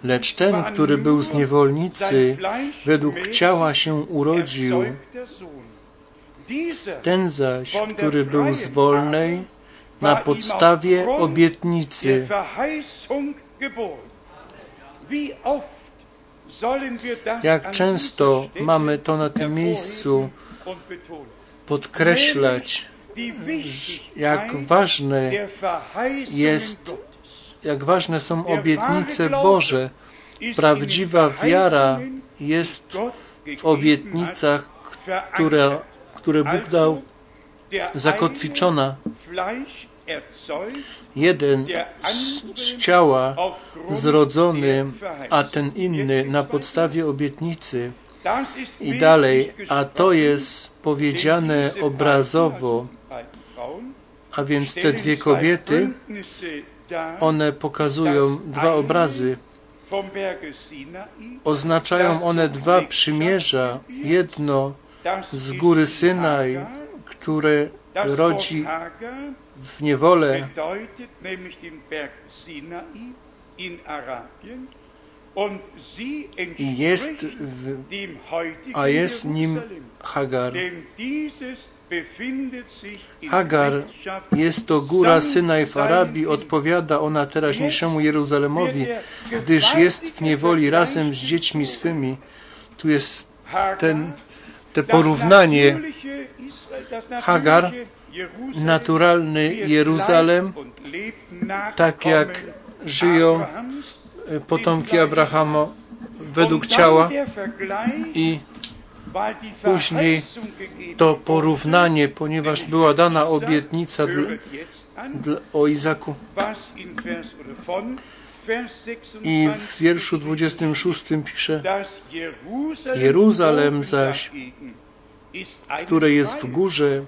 Speaker 1: Lecz ten, który był z niewolnicy, według ciała się urodził, ten zaś, który był z wolnej, na podstawie obietnicy. Jak często mamy to na tym miejscu podkreślać, jak ważne jest, jak ważne są obietnice Boże. Prawdziwa wiara jest w obietnicach, które które Bóg dał, zakotwiczona. Jeden z ciała zrodzony, a ten inny na podstawie obietnicy. I dalej, a to jest powiedziane obrazowo, a więc te dwie kobiety, one pokazują dwa obrazy. Oznaczają one dwa przymierza. Jedno z góry Synaj, które rodzi w niewolę i jest w, a jest nim Hagar. Hagar jest to góra Synaj w Arabii, odpowiada ona teraźniejszemu Jeruzalemowi, gdyż jest w niewoli razem z dziećmi swymi. Tu jest ten te porównanie Hagar, naturalny Jeruzalem, tak jak żyją e, potomki Abrahama według ciała i później to porównanie, ponieważ była dana obietnica dla, dla, o Izaku. I w wierszu 26 pisze Jeruzalem zaś, które jest w górze,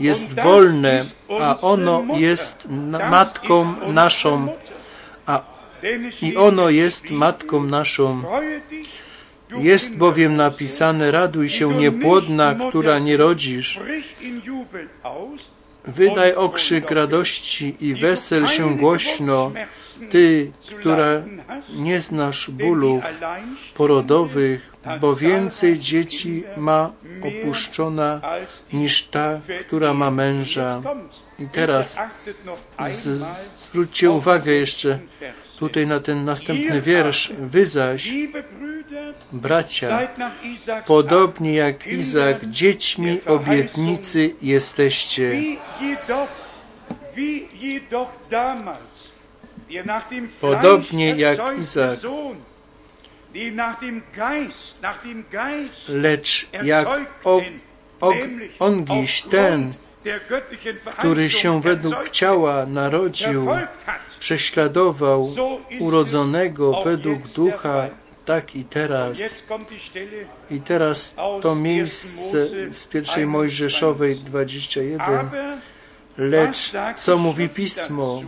Speaker 1: jest wolne, a ono jest matką naszą, a i ono jest matką naszą. Jest bowiem napisane, raduj się niepłodna, która nie rodzisz. Wydaj okrzyk radości i wesel się głośno, Ty, która nie znasz bólów porodowych, bo więcej dzieci ma opuszczona niż ta, która ma męża. I teraz zwróćcie uwagę jeszcze tutaj na ten następny wiersz. Wy zaś, bracia, podobnie jak Izak, dziećmi obietnicy jesteście. Podobnie jak Izak. Lecz jak ongiś ten, który się według ciała narodził, prześladował urodzonego według ducha, tak i teraz. I teraz to miejsce z pierwszej Mojżeszowej 21. Lecz co mówi Pismo?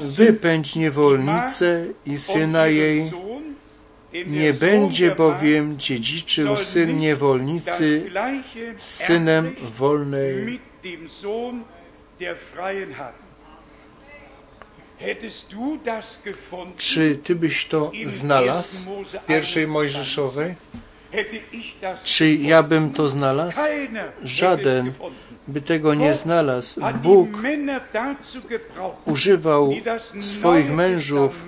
Speaker 1: Wypędź niewolnicę i syna jej, nie będzie bowiem dziedziczył syn niewolnicy z synem wolnej. Czy ty byś to znalazł w pierwszej Mojżeszowej? Czy ja bym to znalazł? Żaden by tego nie znalazł. Bóg używał swoich mężów,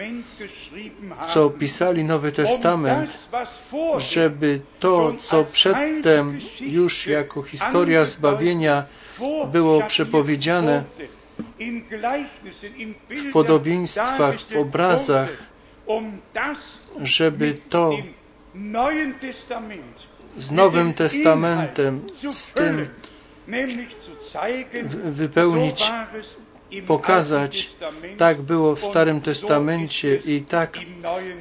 Speaker 1: co pisali Nowy Testament, żeby to, co przedtem już jako historia zbawienia było przepowiedziane w podobieństwach, w obrazach, żeby to z Nowym Testamentem, z tym wypełnić, pokazać. Tak było w Starym Testamencie i tak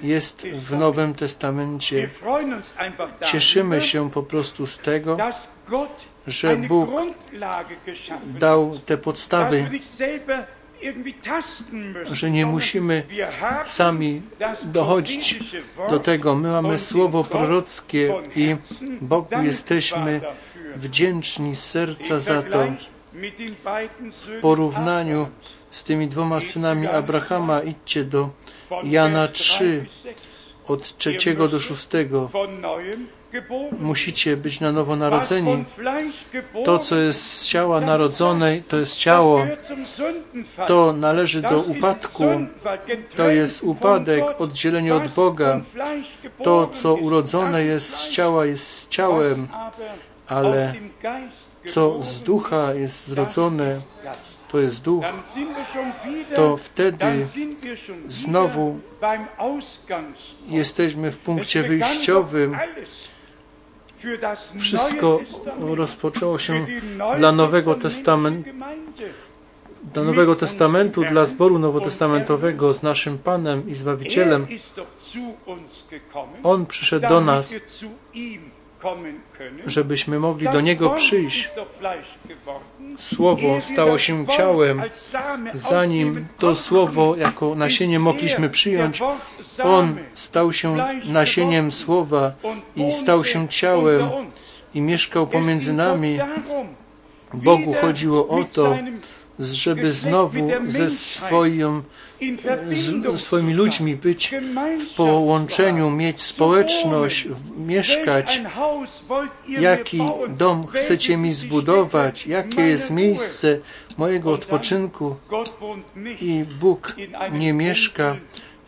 Speaker 1: jest w Nowym Testamencie. Cieszymy się po prostu z tego, że Bóg dał te podstawy, że nie musimy sami dochodzić do tego. My mamy słowo prorockie i Bogu jesteśmy wdzięczni z serca za to. W porównaniu z tymi dwoma synami Abrahama idźcie do Jana 3 od trzeciego do szóstego. Musicie być na nowo narodzeni. To, co jest z ciała narodzonej, to jest ciało. To należy do upadku. To jest upadek, oddzielenie od Boga. To, co urodzone jest z ciała, jest ciałem, ale co z ducha jest zrodzone, to jest duch, to wtedy znowu jesteśmy w punkcie wyjściowym. Wszystko rozpoczęło się dla Nowego Testamentu, dla Nowego Testamentu, dla zboru nowotestamentowego z naszym Panem i Zbawicielem. On przyszedł do nas, żebyśmy mogli do Niego przyjść. Słowo stało się ciałem. Zanim to Słowo jako nasienie mogliśmy przyjąć, On stał się nasieniem Słowa i stał się ciałem i mieszkał pomiędzy nami. Bogu chodziło o to, żeby znowu ze swoim, z swoimi ludźmi być w połączeniu, mieć społeczność, mieszkać. Jaki dom chcecie mi zbudować? Jakie jest miejsce mojego odpoczynku? I Bóg nie mieszka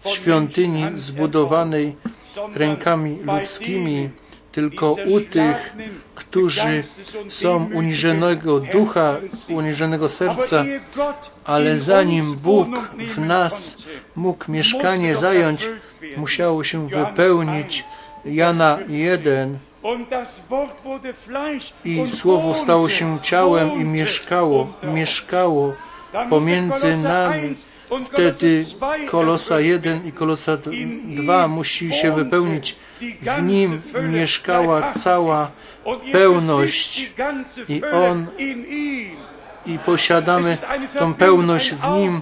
Speaker 1: w świątyni zbudowanej rękami ludzkimi, tylko u tych, którzy są uniżonego ducha, uniżonego serca, ale zanim Bóg w nas mógł mieszkanie zająć, musiało się wypełnić Jana 1. I Słowo stało się ciałem i mieszkało, mieszkało pomiędzy nami. Wtedy Kolosa 1 i Kolosa 2 musi się wypełnić. W nim mieszkała cała pełność i On i posiadamy tą pełność w Nim.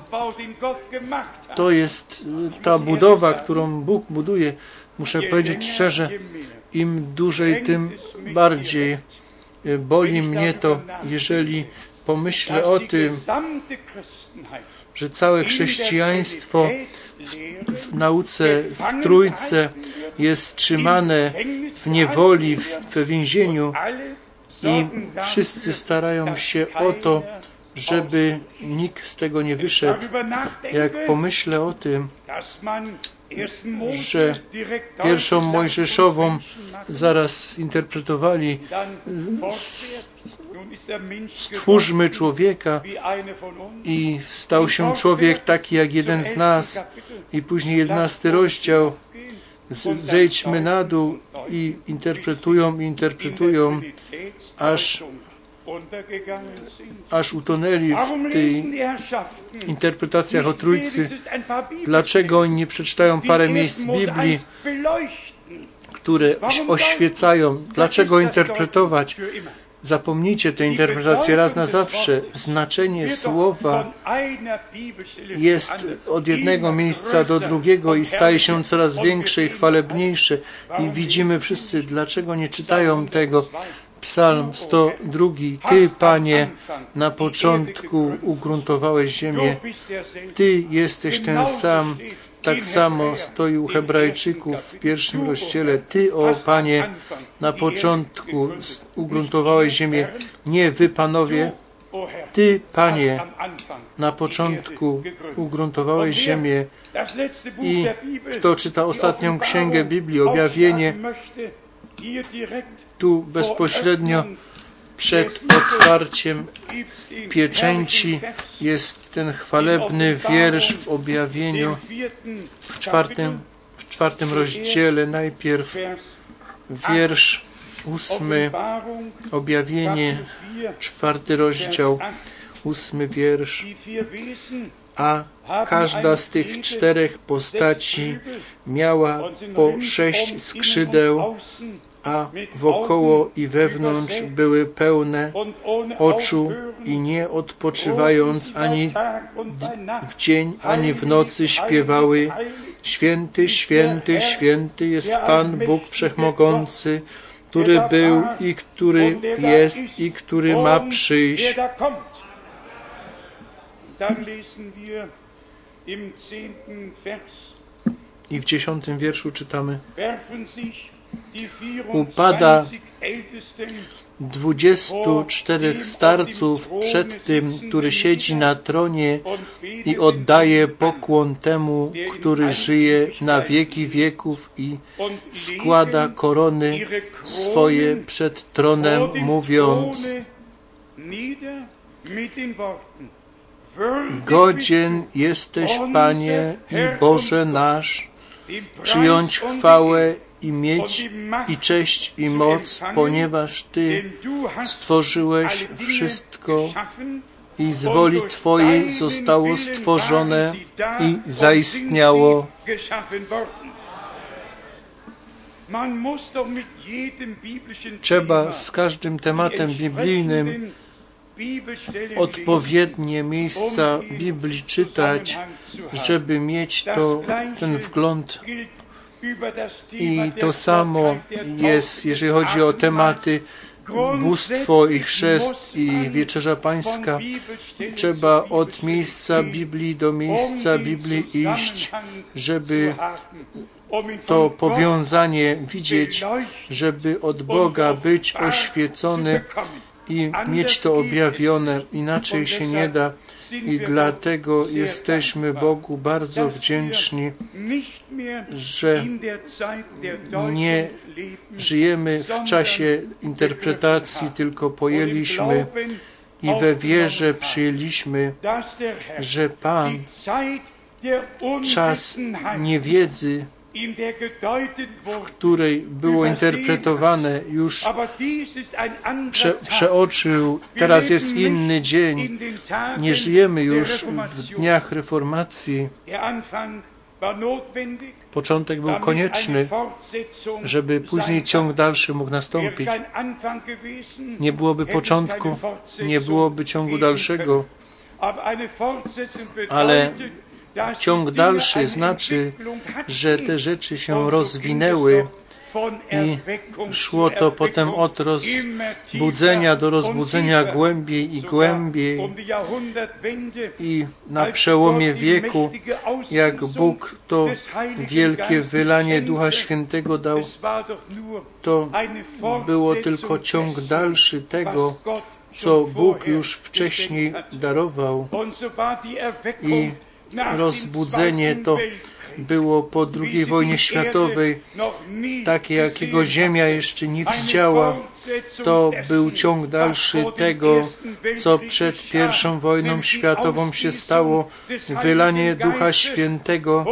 Speaker 1: To jest ta budowa, którą Bóg buduje. Muszę powiedzieć szczerze, im dłużej, tym bardziej boli mnie to, jeżeli pomyślę o tym, że całe chrześcijaństwo w, w nauce, w Trójce jest trzymane w niewoli, w, w więzieniu. i wszyscy starają się o to, żeby nikt z tego nie wyszedł. Jak pomyślę o tym, że pierwszą Mojżeszową zaraz interpretowali stwórzmy człowieka i stał się człowiek taki jak jeden z nas i później jedenasty rozdział zejdźmy na dół i interpretują i interpretują aż aż utonęli w tych interpretacjach o Trójcy. Dlaczego oni nie przeczytają parę miejsc Biblii, które oświecają? Dlaczego interpretować? Zapomnijcie tę interpretację raz na zawsze. Znaczenie słowa jest od jednego miejsca do drugiego i staje się coraz większe i chwalebniejsze. I widzimy wszyscy, dlaczego nie czytają tego Psalm 102. Ty, Panie, na początku ugruntowałeś ziemię. Ty jesteś ten sam. Tak samo stoi u Hebrajczyków w pierwszym rozdziale. Ty, o Panie, na początku ugruntowałeś ziemię. Nie wy, panowie. Ty, Panie, na początku ugruntowałeś ziemię. I kto czyta ostatnią księgę Biblii, objawienie, tu bezpośrednio przed otwarciem pieczęci jest ten chwalebny wiersz w objawieniu w czwartym, w czwartym rozdziale. Najpierw wiersz ósmy, objawienie, czwarty rozdział, ósmy wiersz. A każda z tych czterech postaci miała po sześć skrzydeł, a wokoło i wewnątrz były pełne oczu i nie odpoczywając ani w dzień, ani w nocy śpiewały Święty, święty, święty jest Pan Bóg Wszechmogący, który był i który jest i który ma przyjść. I w dziesiątym wierszu czytamy upada dwudziestu czterech starców przed tym, który siedzi na tronie i oddaje pokłon temu, który żyje na wieki wieków i składa korony swoje przed tronem, mówiąc Godzien jesteś, Panie i Boże nasz, przyjąć chwałę i mieć i cześć i moc, ponieważ Ty stworzyłeś wszystko i z woli Twojej zostało stworzone i zaistniało. Trzeba z każdym tematem biblijnym odpowiednie miejsca Biblii czytać, żeby mieć to, ten wgląd i to samo jest, jeżeli chodzi o tematy bóstwo i chrzest i wieczerza pańska. Trzeba od miejsca Biblii do miejsca Biblii iść, żeby to powiązanie widzieć, żeby od Boga być oświecony i mieć to objawione. Inaczej się nie da. I dlatego jesteśmy Bogu bardzo wdzięczni, że nie żyjemy w czasie interpretacji, tylko pojęliśmy i we wierze przyjęliśmy, że Pan czas niewiedzy w której było interpretowane, już prze, przeoczył. Teraz jest inny dzień. Nie żyjemy już w dniach reformacji. Początek był konieczny, żeby później ciąg dalszy mógł nastąpić. Nie byłoby początku, nie byłoby ciągu dalszego, ale Ciąg dalszy znaczy, że te rzeczy się rozwinęły i szło to potem od rozbudzenia do rozbudzenia głębiej i głębiej i na przełomie wieku, jak Bóg to wielkie wylanie Ducha Świętego dał, to było tylko ciąg dalszy tego, co Bóg już wcześniej darował. I rozbudzenie to było po II wojnie światowej, takie jakiego Ziemia jeszcze nie widziała. To był ciąg dalszy tego, co przed pierwszą wojną światową się stało, wylanie Ducha Świętego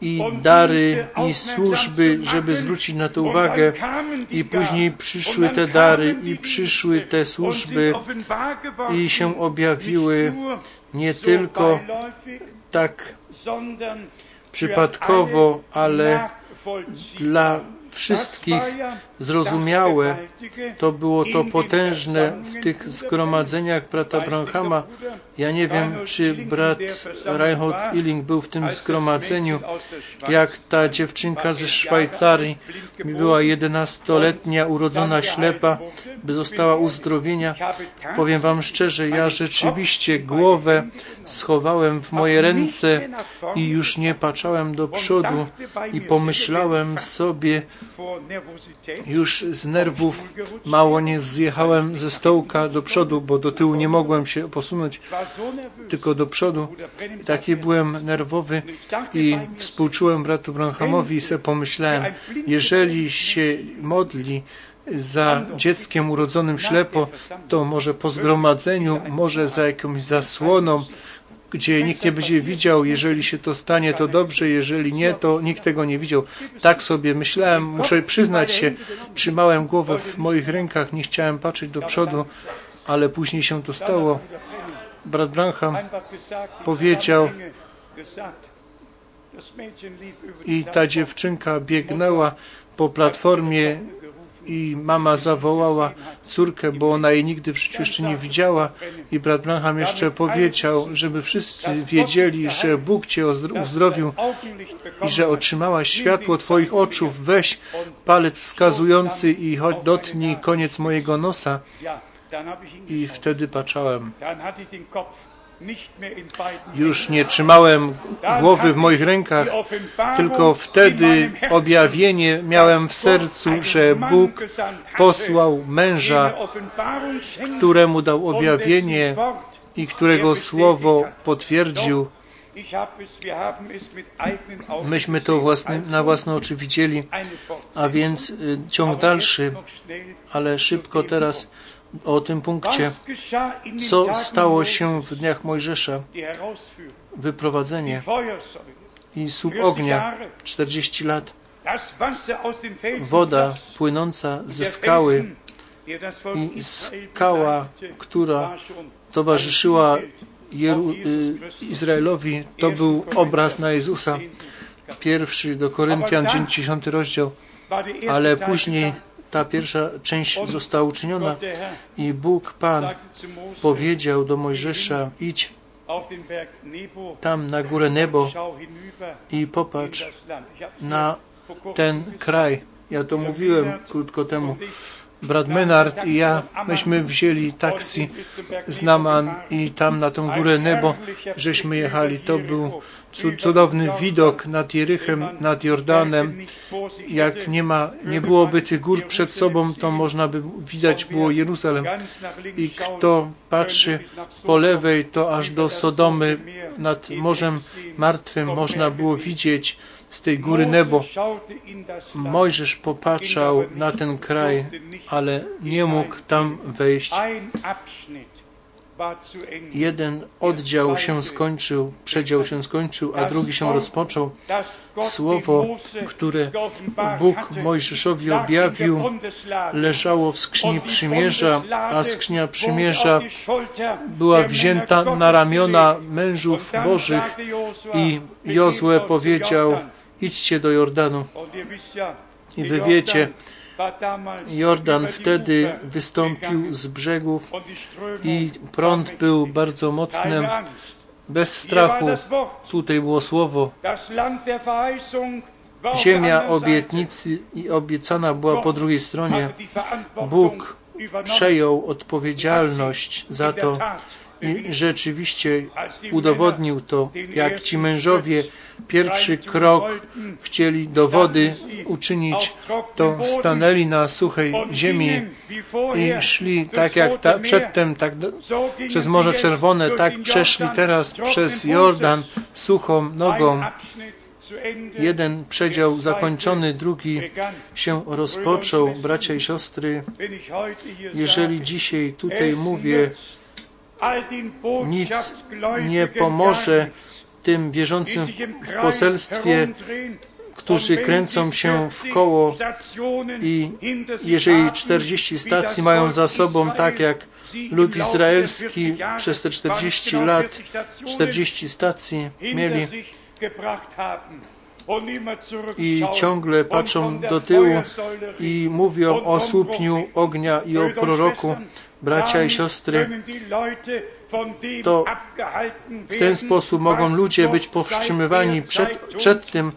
Speaker 1: i dary i służby, żeby zwrócić na to uwagę. I później przyszły te dary i przyszły te służby i się objawiły nie tylko tak przypadkowo, ale dla wszystkich zrozumiałe. To było to potężne w tych zgromadzeniach brata Branhama. Ja nie wiem, czy brat Reinhold Illing był w tym zgromadzeniu, jak ta dziewczynka ze Szwajcarii, była jedenastoletnia, urodzona ślepa, by została uzdrowienia. Powiem wam szczerze, ja rzeczywiście głowę schowałem w moje ręce i już nie patrzałem do przodu i pomyślałem sobie, już z nerwów mało nie zjechałem ze stołka do przodu, bo do tyłu nie mogłem się posunąć, tylko do przodu. Taki byłem nerwowy i współczułem bratu Branhamowi i sobie pomyślałem, jeżeli się modli za dzieckiem urodzonym ślepo, to może po zgromadzeniu, może za jakąś zasłoną, gdzie nikt nie będzie widział. Jeżeli się to stanie, to dobrze, jeżeli nie, to nikt tego nie widział. Tak sobie myślałem, muszę przyznać się, trzymałem głowę w moich rękach, nie chciałem patrzeć do przodu, ale później się to stało. Brat Branham powiedział i ta dziewczynka biegnęła po platformie i mama zawołała córkę, bo ona jej nigdy w życiu jeszcze nie widziała i brat Branham jeszcze powiedział, żeby wszyscy wiedzieli, że Bóg cię uzdrowił i że otrzymałaś światło twoich oczu. Weź palec wskazujący i chodź dotknij koniec mojego nosa. I wtedy patrzałem. Już nie trzymałem głowy w moich rękach, tylko wtedy objawienie miałem w sercu, że Bóg posłał męża, któremu dał objawienie i którego słowo potwierdził. Myśmy to własny, na własne oczy widzieli, a więc y, ciąg dalszy, ale szybko teraz o tym punkcie, co stało się w dniach Mojżesza, wyprowadzenie i słup ognia, 40 lat, woda płynąca ze skały i skała, która towarzyszyła Jeru y, Izraelowi, to był obraz na Jezusa. Pierwszy do Koryntian, 10 rozdział, ale później ta pierwsza część została uczyniona i Bóg Pan powiedział do Mojżesza, idź tam na górę Nebo i popatrz na ten kraj. Ja to mówiłem krótko temu. Brat Menard i ja, myśmy wzięli taksi z Naman i tam na tą górę Nebo żeśmy jechali. To był cudowny widok nad Jerychem, nad Jordanem. Jak nie ma, nie byłoby tych gór przed sobą, to można by widać było Jeruzalem. I kto patrzy po lewej, to aż do Sodomy nad Morzem Martwym można było widzieć z tej góry Nebo. Mojżesz popatrzał na ten kraj, ale nie mógł tam wejść. Jeden oddział się skończył, przedział się skończył, a drugi się rozpoczął. Słowo, które Bóg Mojżeszowi objawił, leżało w skrzyni przymierza, a skrzynia przymierza była wzięta na ramiona mężów Bożych i Jozue powiedział, idźcie do Jordanu. I wy wiecie, Jordan wtedy wystąpił z brzegów i prąd był bardzo mocny, bez strachu. Tutaj było słowo. Ziemia obietnicy i obiecana była po drugiej stronie. Bóg przejął odpowiedzialność za to i rzeczywiście udowodnił to, jak ci mężowie pierwszy krok chcieli do wody uczynić, to stanęli na suchej ziemi i szli tak jak ta, przedtem tak przez Morze Czerwone, tak przeszli teraz przez Jordan suchą nogą. Jeden przedział zakończony, drugi się rozpoczął. Bracia i siostry, jeżeli dzisiaj tutaj mówię, nic nie pomoże tym wierzącym w poselstwie, którzy kręcą się w koło i jeżeli 40 stacji mają za sobą, tak jak lud izraelski przez te 40 lat, 40 stacji mieli, i ciągle patrzą do tyłu i mówią o słupniu ognia i o proroku. Bracia i siostry, to w ten sposób mogą ludzie być powstrzymywani przed, przed tym,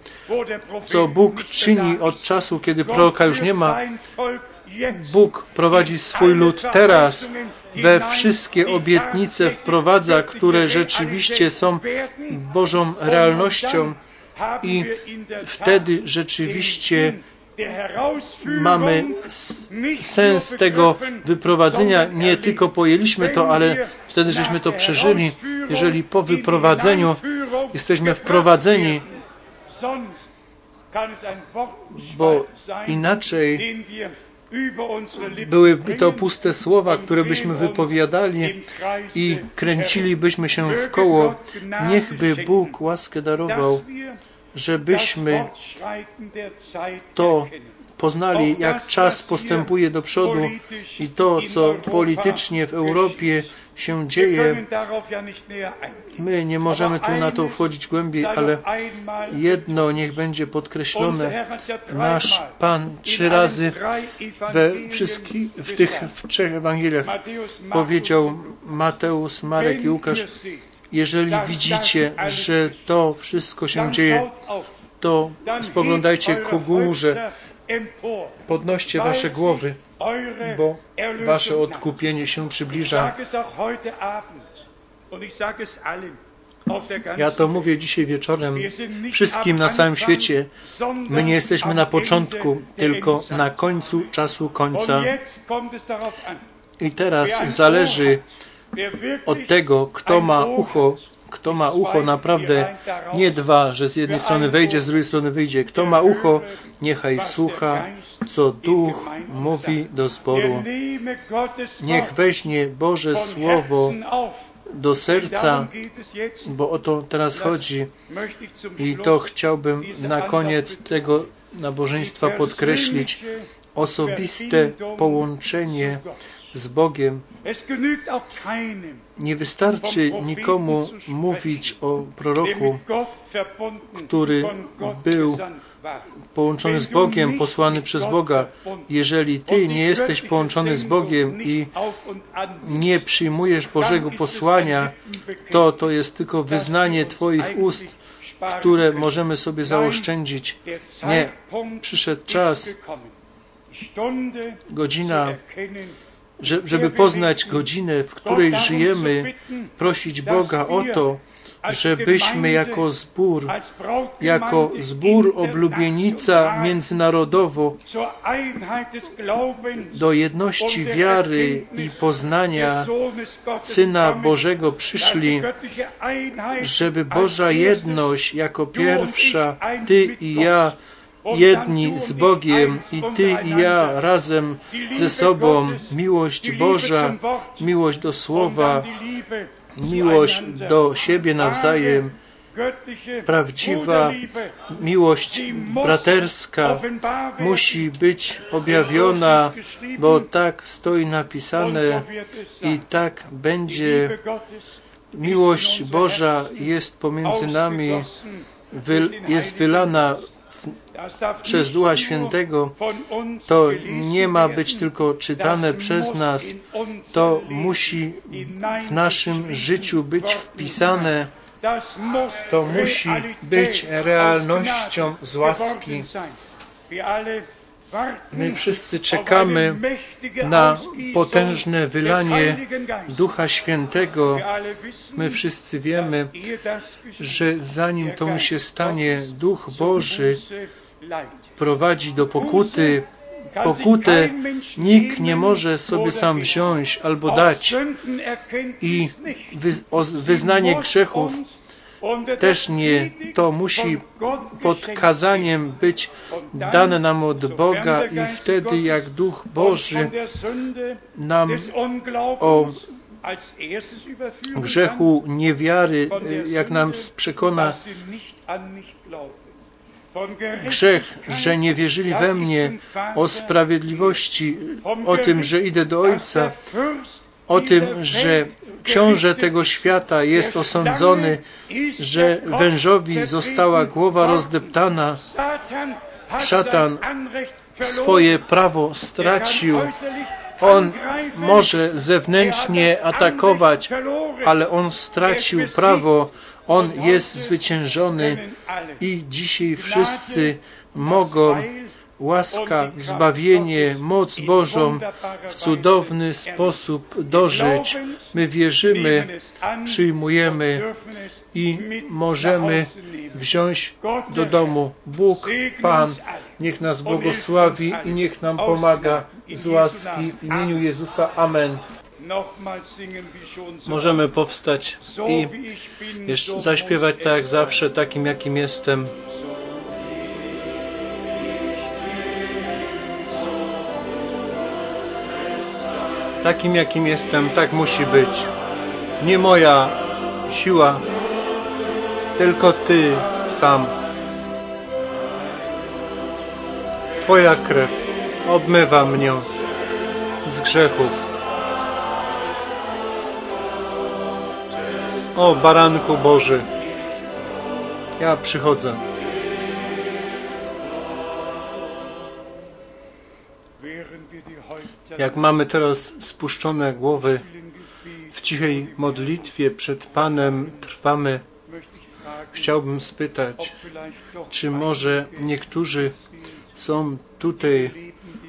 Speaker 1: co Bóg czyni od czasu, kiedy proroka już nie ma. Bóg prowadzi swój lud teraz we wszystkie obietnice wprowadza, które rzeczywiście są Bożą realnością i wtedy rzeczywiście mamy sens tego wyprowadzenia. Nie tylko pojęliśmy to, ale wtedy żeśmy to przeżyli. Jeżeli po wyprowadzeniu jesteśmy wprowadzeni, bo inaczej byłyby to puste słowa, które byśmy wypowiadali i kręcilibyśmy się w koło. Niechby Bóg łaskę darował, żebyśmy to poznali, jak czas postępuje do przodu i to, co politycznie w Europie się dzieje. My nie możemy tu na to wchodzić głębiej, ale jedno niech będzie podkreślone. Nasz Pan trzy razy we wszystkich, w tych w trzech Ewangeliach powiedział Mateusz, Marek i Łukasz, jeżeli widzicie, że to wszystko się dzieje, to spoglądajcie ku górze, podnoście wasze głowy, bo wasze odkupienie się przybliża. Ja to mówię dzisiaj wieczorem wszystkim na całym świecie. My nie jesteśmy na początku, tylko na końcu czasu końca. I teraz zależy od tego, kto ma ucho, kto ma ucho naprawdę nie dwa, że z jednej strony wejdzie, z drugiej strony wyjdzie. Kto ma ucho, niechaj słucha, co Duch mówi do zboru. Niech weźmie Boże Słowo do serca, bo o to teraz chodzi. I to chciałbym na koniec tego nabożeństwa podkreślić. Osobiste połączenie z Bogiem. Nie wystarczy nikomu mówić o proroku, który był połączony z Bogiem, posłany przez Boga. Jeżeli Ty nie jesteś połączony z Bogiem i nie przyjmujesz Bożego posłania, to to jest tylko wyznanie Twoich ust, które możemy sobie zaoszczędzić. Nie, przyszedł czas, godzina żeby poznać godzinę, w której żyjemy, prosić Boga o to, żebyśmy jako zbór, jako zbór oblubienica międzynarodowo do jedności wiary i poznania Syna Bożego przyszli, żeby Boża jedność jako pierwsza, Ty i ja, jedni z Bogiem i Ty i ja razem ze sobą, miłość Boża, miłość do Słowa, miłość do siebie nawzajem, prawdziwa miłość braterska musi być objawiona, bo tak stoi napisane i tak będzie. Miłość Boża jest pomiędzy nami, jest wylana przez Ducha Świętego, to nie ma być tylko czytane przez nas, to musi w naszym życiu być wpisane, to musi być realnością z łaski. My wszyscy czekamy na potężne wylanie Ducha Świętego. My wszyscy wiemy, że zanim to się stanie, Duch Boży prowadzi do pokuty. Pokutę nikt nie może sobie sam wziąć albo dać i wyznanie grzechów też nie. To musi pod kazaniem być dane nam od Boga i wtedy jak Duch Boży nam o grzechu niewiary, jak nam przekona grzech, że nie wierzyli we mnie, o sprawiedliwości, o tym, że idę do Ojca, o tym, że książę tego świata jest osądzony, że wężowi została głowa rozdeptana, szatan swoje prawo stracił. On może zewnętrznie atakować, ale on stracił prawo. On jest zwyciężony i dzisiaj wszyscy mogą łaska, zbawienie, moc Bożą w cudowny sposób dożyć. My wierzymy, przyjmujemy i możemy wziąć do domu. Bóg, Pan, niech nas błogosławi i niech nam pomaga z łaski w imieniu Jezusa. Amen. Możemy powstać i zaśpiewać tak jak zawsze, takim jakim jestem. Takim jakim jestem, tak musi być. Nie moja siła, tylko Ty sam. Twoja krew obmywa mnie z grzechów. O Baranku Boży, ja przychodzę. Jak mamy teraz spuszczone głowy w cichej modlitwie przed Panem trwamy, chciałbym spytać, czy może niektórzy są tutaj,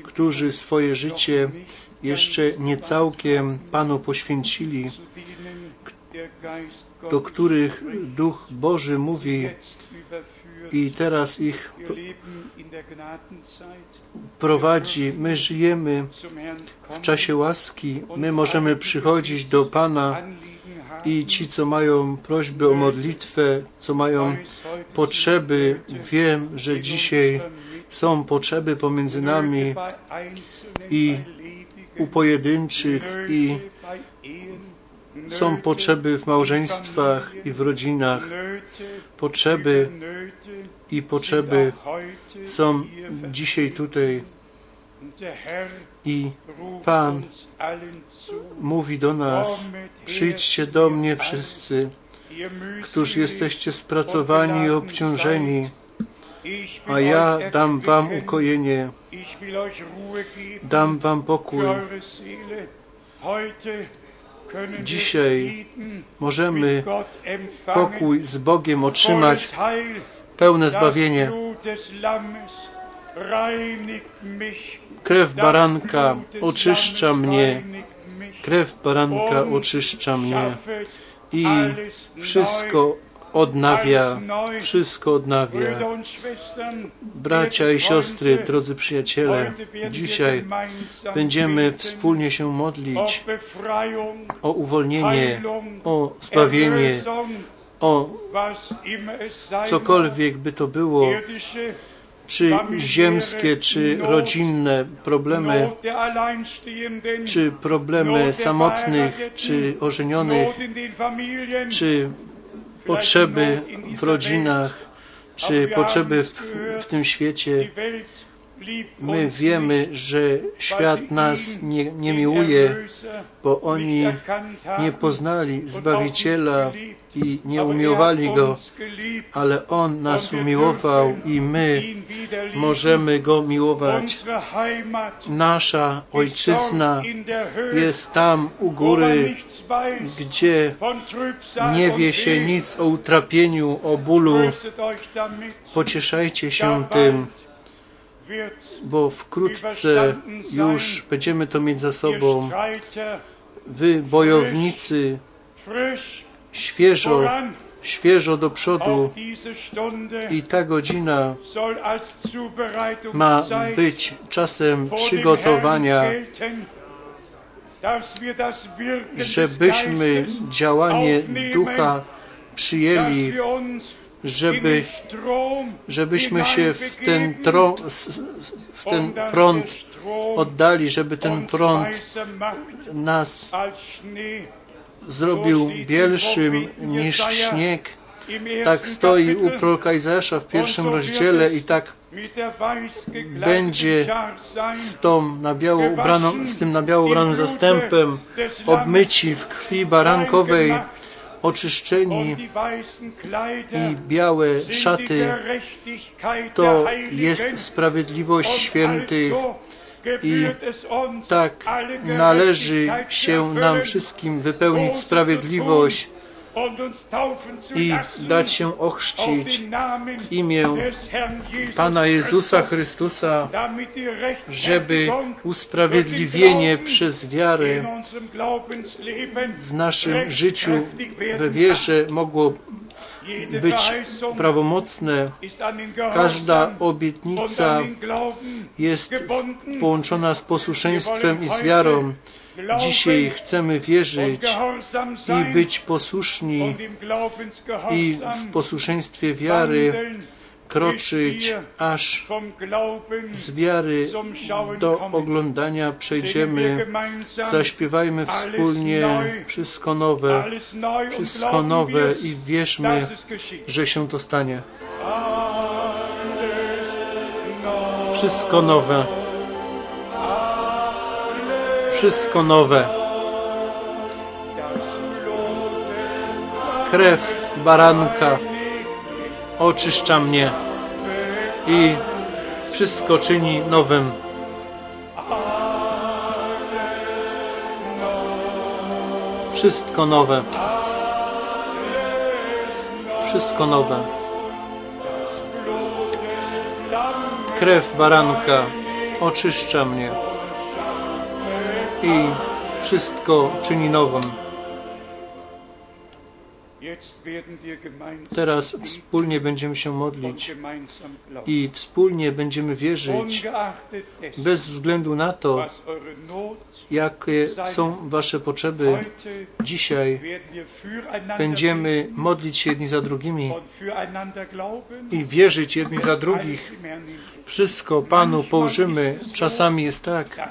Speaker 1: którzy swoje życie jeszcze nie całkiem Panu poświęcili, do których Duch Boży mówi i teraz ich prowadzi. My żyjemy w czasie łaski. My możemy przychodzić do Pana i ci, co mają prośby o modlitwę, co mają potrzeby, wiem, że dzisiaj są potrzeby pomiędzy nami i u pojedynczych i są potrzeby w małżeństwach i w rodzinach. Potrzeby i potrzeby są dzisiaj tutaj. I Pan mówi do nas, przyjdźcie do mnie wszyscy, którzy jesteście spracowani i obciążeni, a ja dam wam ukojenie, dam wam pokój. Dzisiaj możemy pokój z Bogiem otrzymać, pełne zbawienie. Krew baranka oczyszcza mnie, krew baranka oczyszcza mnie i wszystko odnawia, wszystko odnawia. Bracia i siostry, drodzy przyjaciele, dzisiaj będziemy wspólnie się modlić o uwolnienie, o zbawienie, o cokolwiek by to było, czy ziemskie, czy rodzinne problemy, czy problemy samotnych, czy ożenionych, czy potrzeby w rodzinach, czy potrzeby w, w tym świecie. My wiemy, że świat nas nie, nie miłuje, bo oni nie poznali Zbawiciela i nie umiłowali Go, ale On nas umiłował i my możemy Go miłować. Nasza Ojczyzna jest tam u góry, gdzie nie wie się nic o utrapieniu, o bólu. Pocieszajcie się tym bo wkrótce już będziemy to mieć za sobą. Wy, bojownicy, świeżo, świeżo do przodu i ta godzina ma być czasem przygotowania, żebyśmy działanie Ducha przyjęli, żeby, żebyśmy się w ten, w ten prąd oddali, żeby ten prąd nas zrobił bielszym niż śnieg. Tak stoi u proroka Izajasza w pierwszym rozdziale i tak będzie z, tą na biało ubraną, z tym na biało ubranym zastępem obmyci w krwi barankowej, oczyszczeni i białe szaty to jest sprawiedliwość świętych i tak należy się nam wszystkim wypełnić sprawiedliwość i dać się ochrzcić w imię Pana Jezusa Chrystusa, żeby usprawiedliwienie przez wiarę w naszym życiu we wierze mogło być prawomocne. Każda obietnica jest połączona z posłuszeństwem i z wiarą. Dzisiaj chcemy wierzyć i być posłuszni i w posłuszeństwie wiary kroczyć, aż z wiary do oglądania przejdziemy. Zaśpiewajmy wspólnie wszystko nowe, wszystko nowe i wierzmy, że się to stanie. Wszystko nowe. Wszystko nowe. Krew baranka oczyszcza mnie i wszystko czyni nowym. Wszystko nowe. Wszystko nowe. Krew baranka oczyszcza mnie i wszystko czyni nowym. Teraz wspólnie będziemy się modlić i wspólnie będziemy wierzyć, bez względu na to, jakie są Wasze potrzeby. Dzisiaj będziemy modlić się jedni za drugimi i wierzyć jedni za drugich. Wszystko Panu położymy. Czasami jest tak,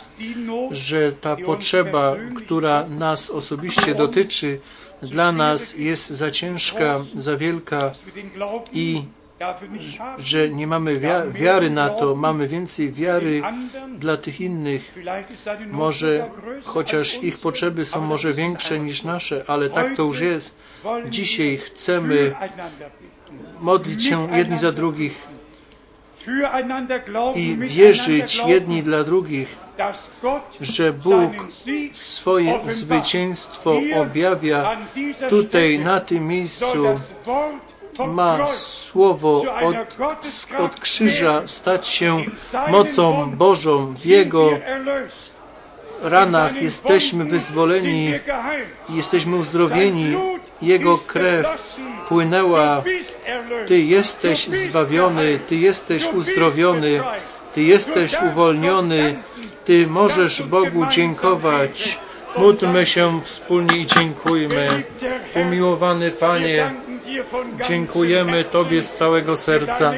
Speaker 1: że ta potrzeba, która nas osobiście dotyczy, dla nas jest za ciężka, za wielka i że nie mamy wiary na to, mamy więcej wiary dla tych innych. Może, chociaż ich potrzeby są może większe niż nasze, ale tak to już jest. Dzisiaj chcemy modlić się jedni za drugich i wierzyć jedni dla drugich, że Bóg swoje zwycięstwo objawia tutaj, na tym miejscu. Ma słowo od, od krzyża stać się mocą Bożą w Jego ranach jesteśmy wyzwoleni, jesteśmy uzdrowieni. Jego krew płynęła. Ty jesteś zbawiony, Ty jesteś uzdrowiony, Ty jesteś uwolniony. Ty możesz Bogu dziękować. Módlmy się wspólnie i dziękujmy. Umiłowany Panie, dziękujemy Tobie z całego serca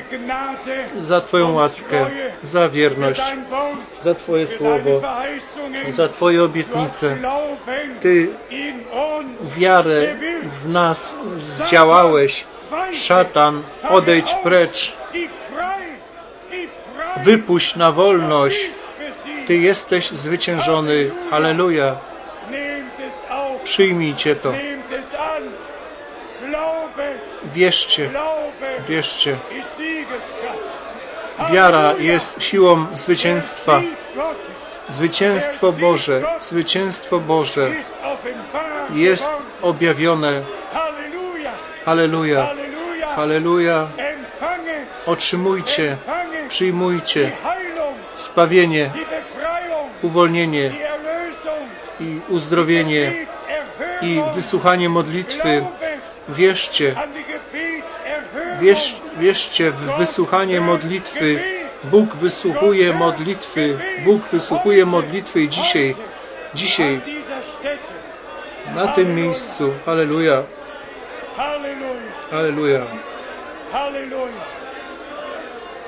Speaker 1: za Twoją łaskę, za wierność, za Twoje słowo, za Twoje obietnice. Ty wiarę w nas zdziałałeś. Szatan, odejdź precz. Wypuść na wolność. Ty jesteś zwyciężony. Halleluja. Przyjmijcie to. Wierzcie, wierzcie. Wiara jest siłą zwycięstwa. Zwycięstwo Boże, zwycięstwo Boże jest objawione. Halleluja, halleluja. Otrzymujcie, przyjmujcie spawienie, uwolnienie i uzdrowienie i wysłuchanie modlitwy. Wierzcie, wierz, wierzcie w wysłuchanie modlitwy. Bóg wysłuchuje modlitwy. Bóg wysłuchuje modlitwy i dzisiaj, dzisiaj, na tym miejscu. Halleluja. Halleluja. Halleluja. Halleluja.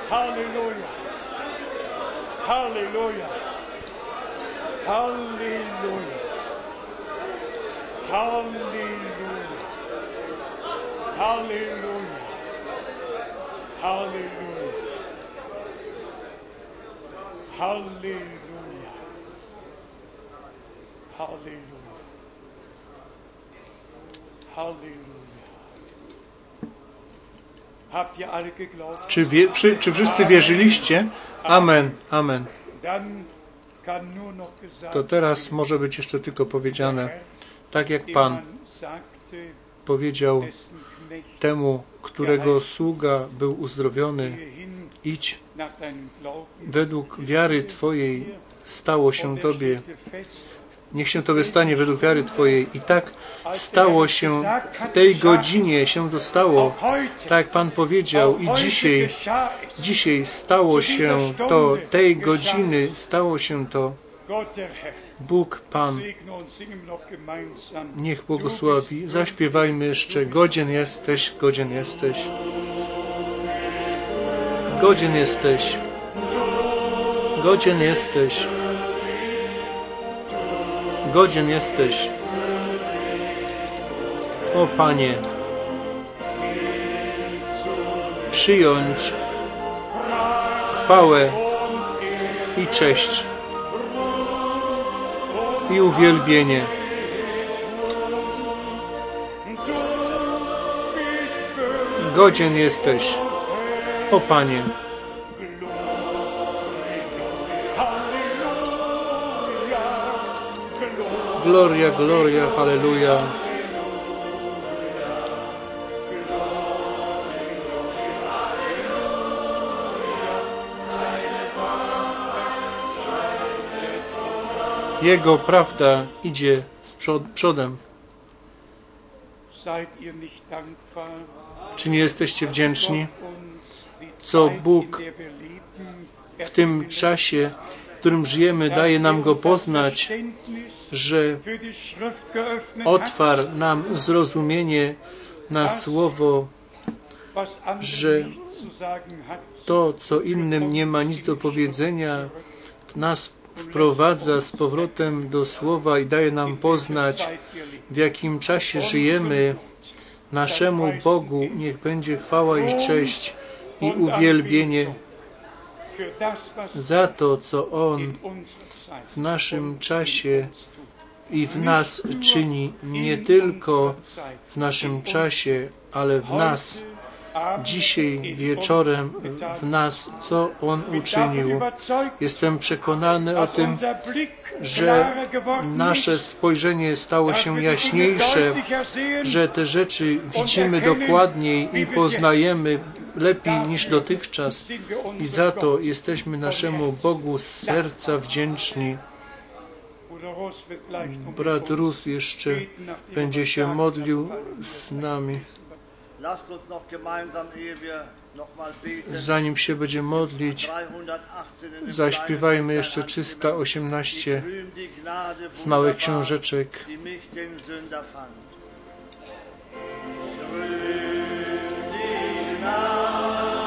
Speaker 1: Halleluja. Halleluja. Halleluja.
Speaker 2: Hallelujah. Hallelujah. Hallelujah. Hallelujah. Hallelujah.
Speaker 1: Czy, wie, czy, czy wszyscy wierzyliście? Amen, amen. To teraz może być jeszcze tylko powiedziane, tak jak Pan powiedział temu, którego sługa był uzdrowiony, idź, według wiary Twojej stało się Tobie. Niech się Tobie stanie według wiary Twojej. I tak stało się, w tej godzinie się to stało,
Speaker 2: auch heute,
Speaker 1: tak jak Pan powiedział i dzisiaj, dzisiaj stało się to, tej godziny stało się to. Bóg Pan niech błogosławi. Zaśpiewajmy jeszcze. Godzien jesteś, godzien jesteś. Godzien jesteś. Godzien jesteś. Godzien jesteś. O Panie, przyjąć chwałę i cześć i uwielbienie. Godzien jesteś, o Panie. Gloria, gloria, halleluja. Jego prawda idzie z przod, przodem. Czy nie jesteście wdzięczni? Co Bóg w tym czasie, w którym żyjemy, daje nam go poznać, że otwarł nam zrozumienie na słowo, że to, co innym nie ma nic do powiedzenia, nas wprowadza z powrotem do słowa i daje nam poznać, w jakim czasie żyjemy. Naszemu Bogu niech będzie chwała i cześć i uwielbienie za to, co On w naszym czasie i w nas czyni, nie tylko w naszym czasie, ale w nas, dzisiaj wieczorem w nas, co On uczynił. Jestem przekonany o tym, że nasze spojrzenie stało się jaśniejsze, że te rzeczy widzimy dokładniej i poznajemy lepiej niż dotychczas. I za to jesteśmy naszemu Bogu z serca wdzięczni. Brat Rus jeszcze będzie się modlił z nami. Zanim się będzie modlić,
Speaker 3: 318 in dem
Speaker 1: zaśpiewajmy jeszcze
Speaker 3: kleinen
Speaker 1: 318
Speaker 3: Rühm die Gnade
Speaker 1: z małych książeczek.
Speaker 3: Rühm die Gnade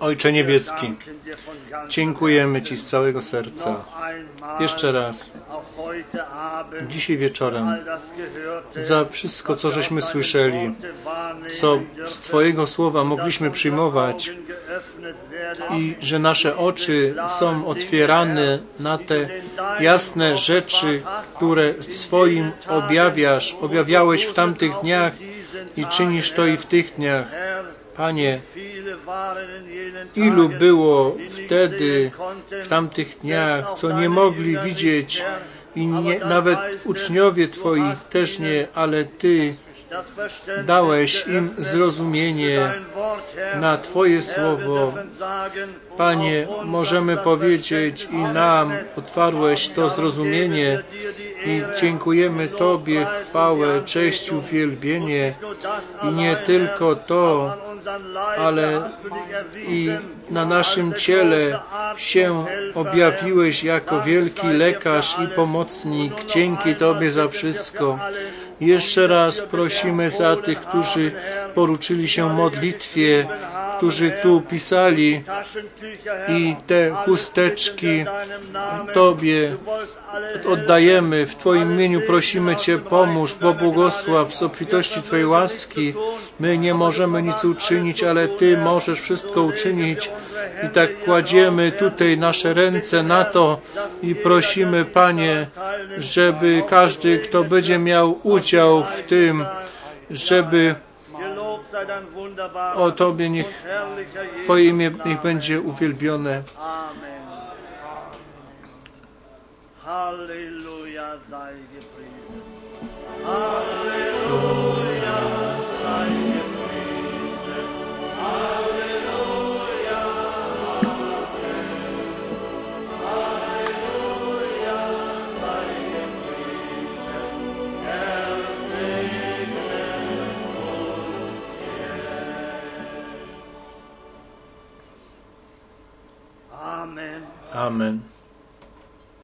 Speaker 3: Ojcze Niebieski, dziękujemy Ci z całego serca. Jeszcze raz, dzisiaj wieczorem, za wszystko, co żeśmy słyszeli, co z Twojego słowa mogliśmy przyjmować i że nasze oczy są otwierane na te jasne rzeczy, które swoim objawiasz, objawiałeś w tamtych dniach i czynisz to i w tych dniach. Panie, ilu było wtedy, w tamtych dniach, co nie mogli widzieć i nie, nawet uczniowie Twoi też nie, ale Ty dałeś im zrozumienie na Twoje słowo. Panie, możemy powiedzieć i nam otwarłeś to zrozumienie i dziękujemy Tobie chwałę, cześć, uwielbienie i nie tylko to, ale i na naszym ciele się objawiłeś jako wielki lekarz i pomocnik. Dzięki Tobie za wszystko. Jeszcze raz prosimy za tych, którzy poruczyli się modlitwie, którzy tu pisali i te chusteczki. Tobie oddajemy. W Twoim imieniu prosimy Cię, pomóż, bo błogosław z obfitości Twojej łaski. My nie możemy nic uczynić, ale Ty możesz wszystko uczynić. I tak kładziemy tutaj nasze ręce na to i prosimy, Panie, żeby każdy, kto będzie miał udział w tym, żeby o Tobie niech Twoje imię niech będzie uwielbione.
Speaker 4: Halleluja sei gepriesen. Halleluja. Amen.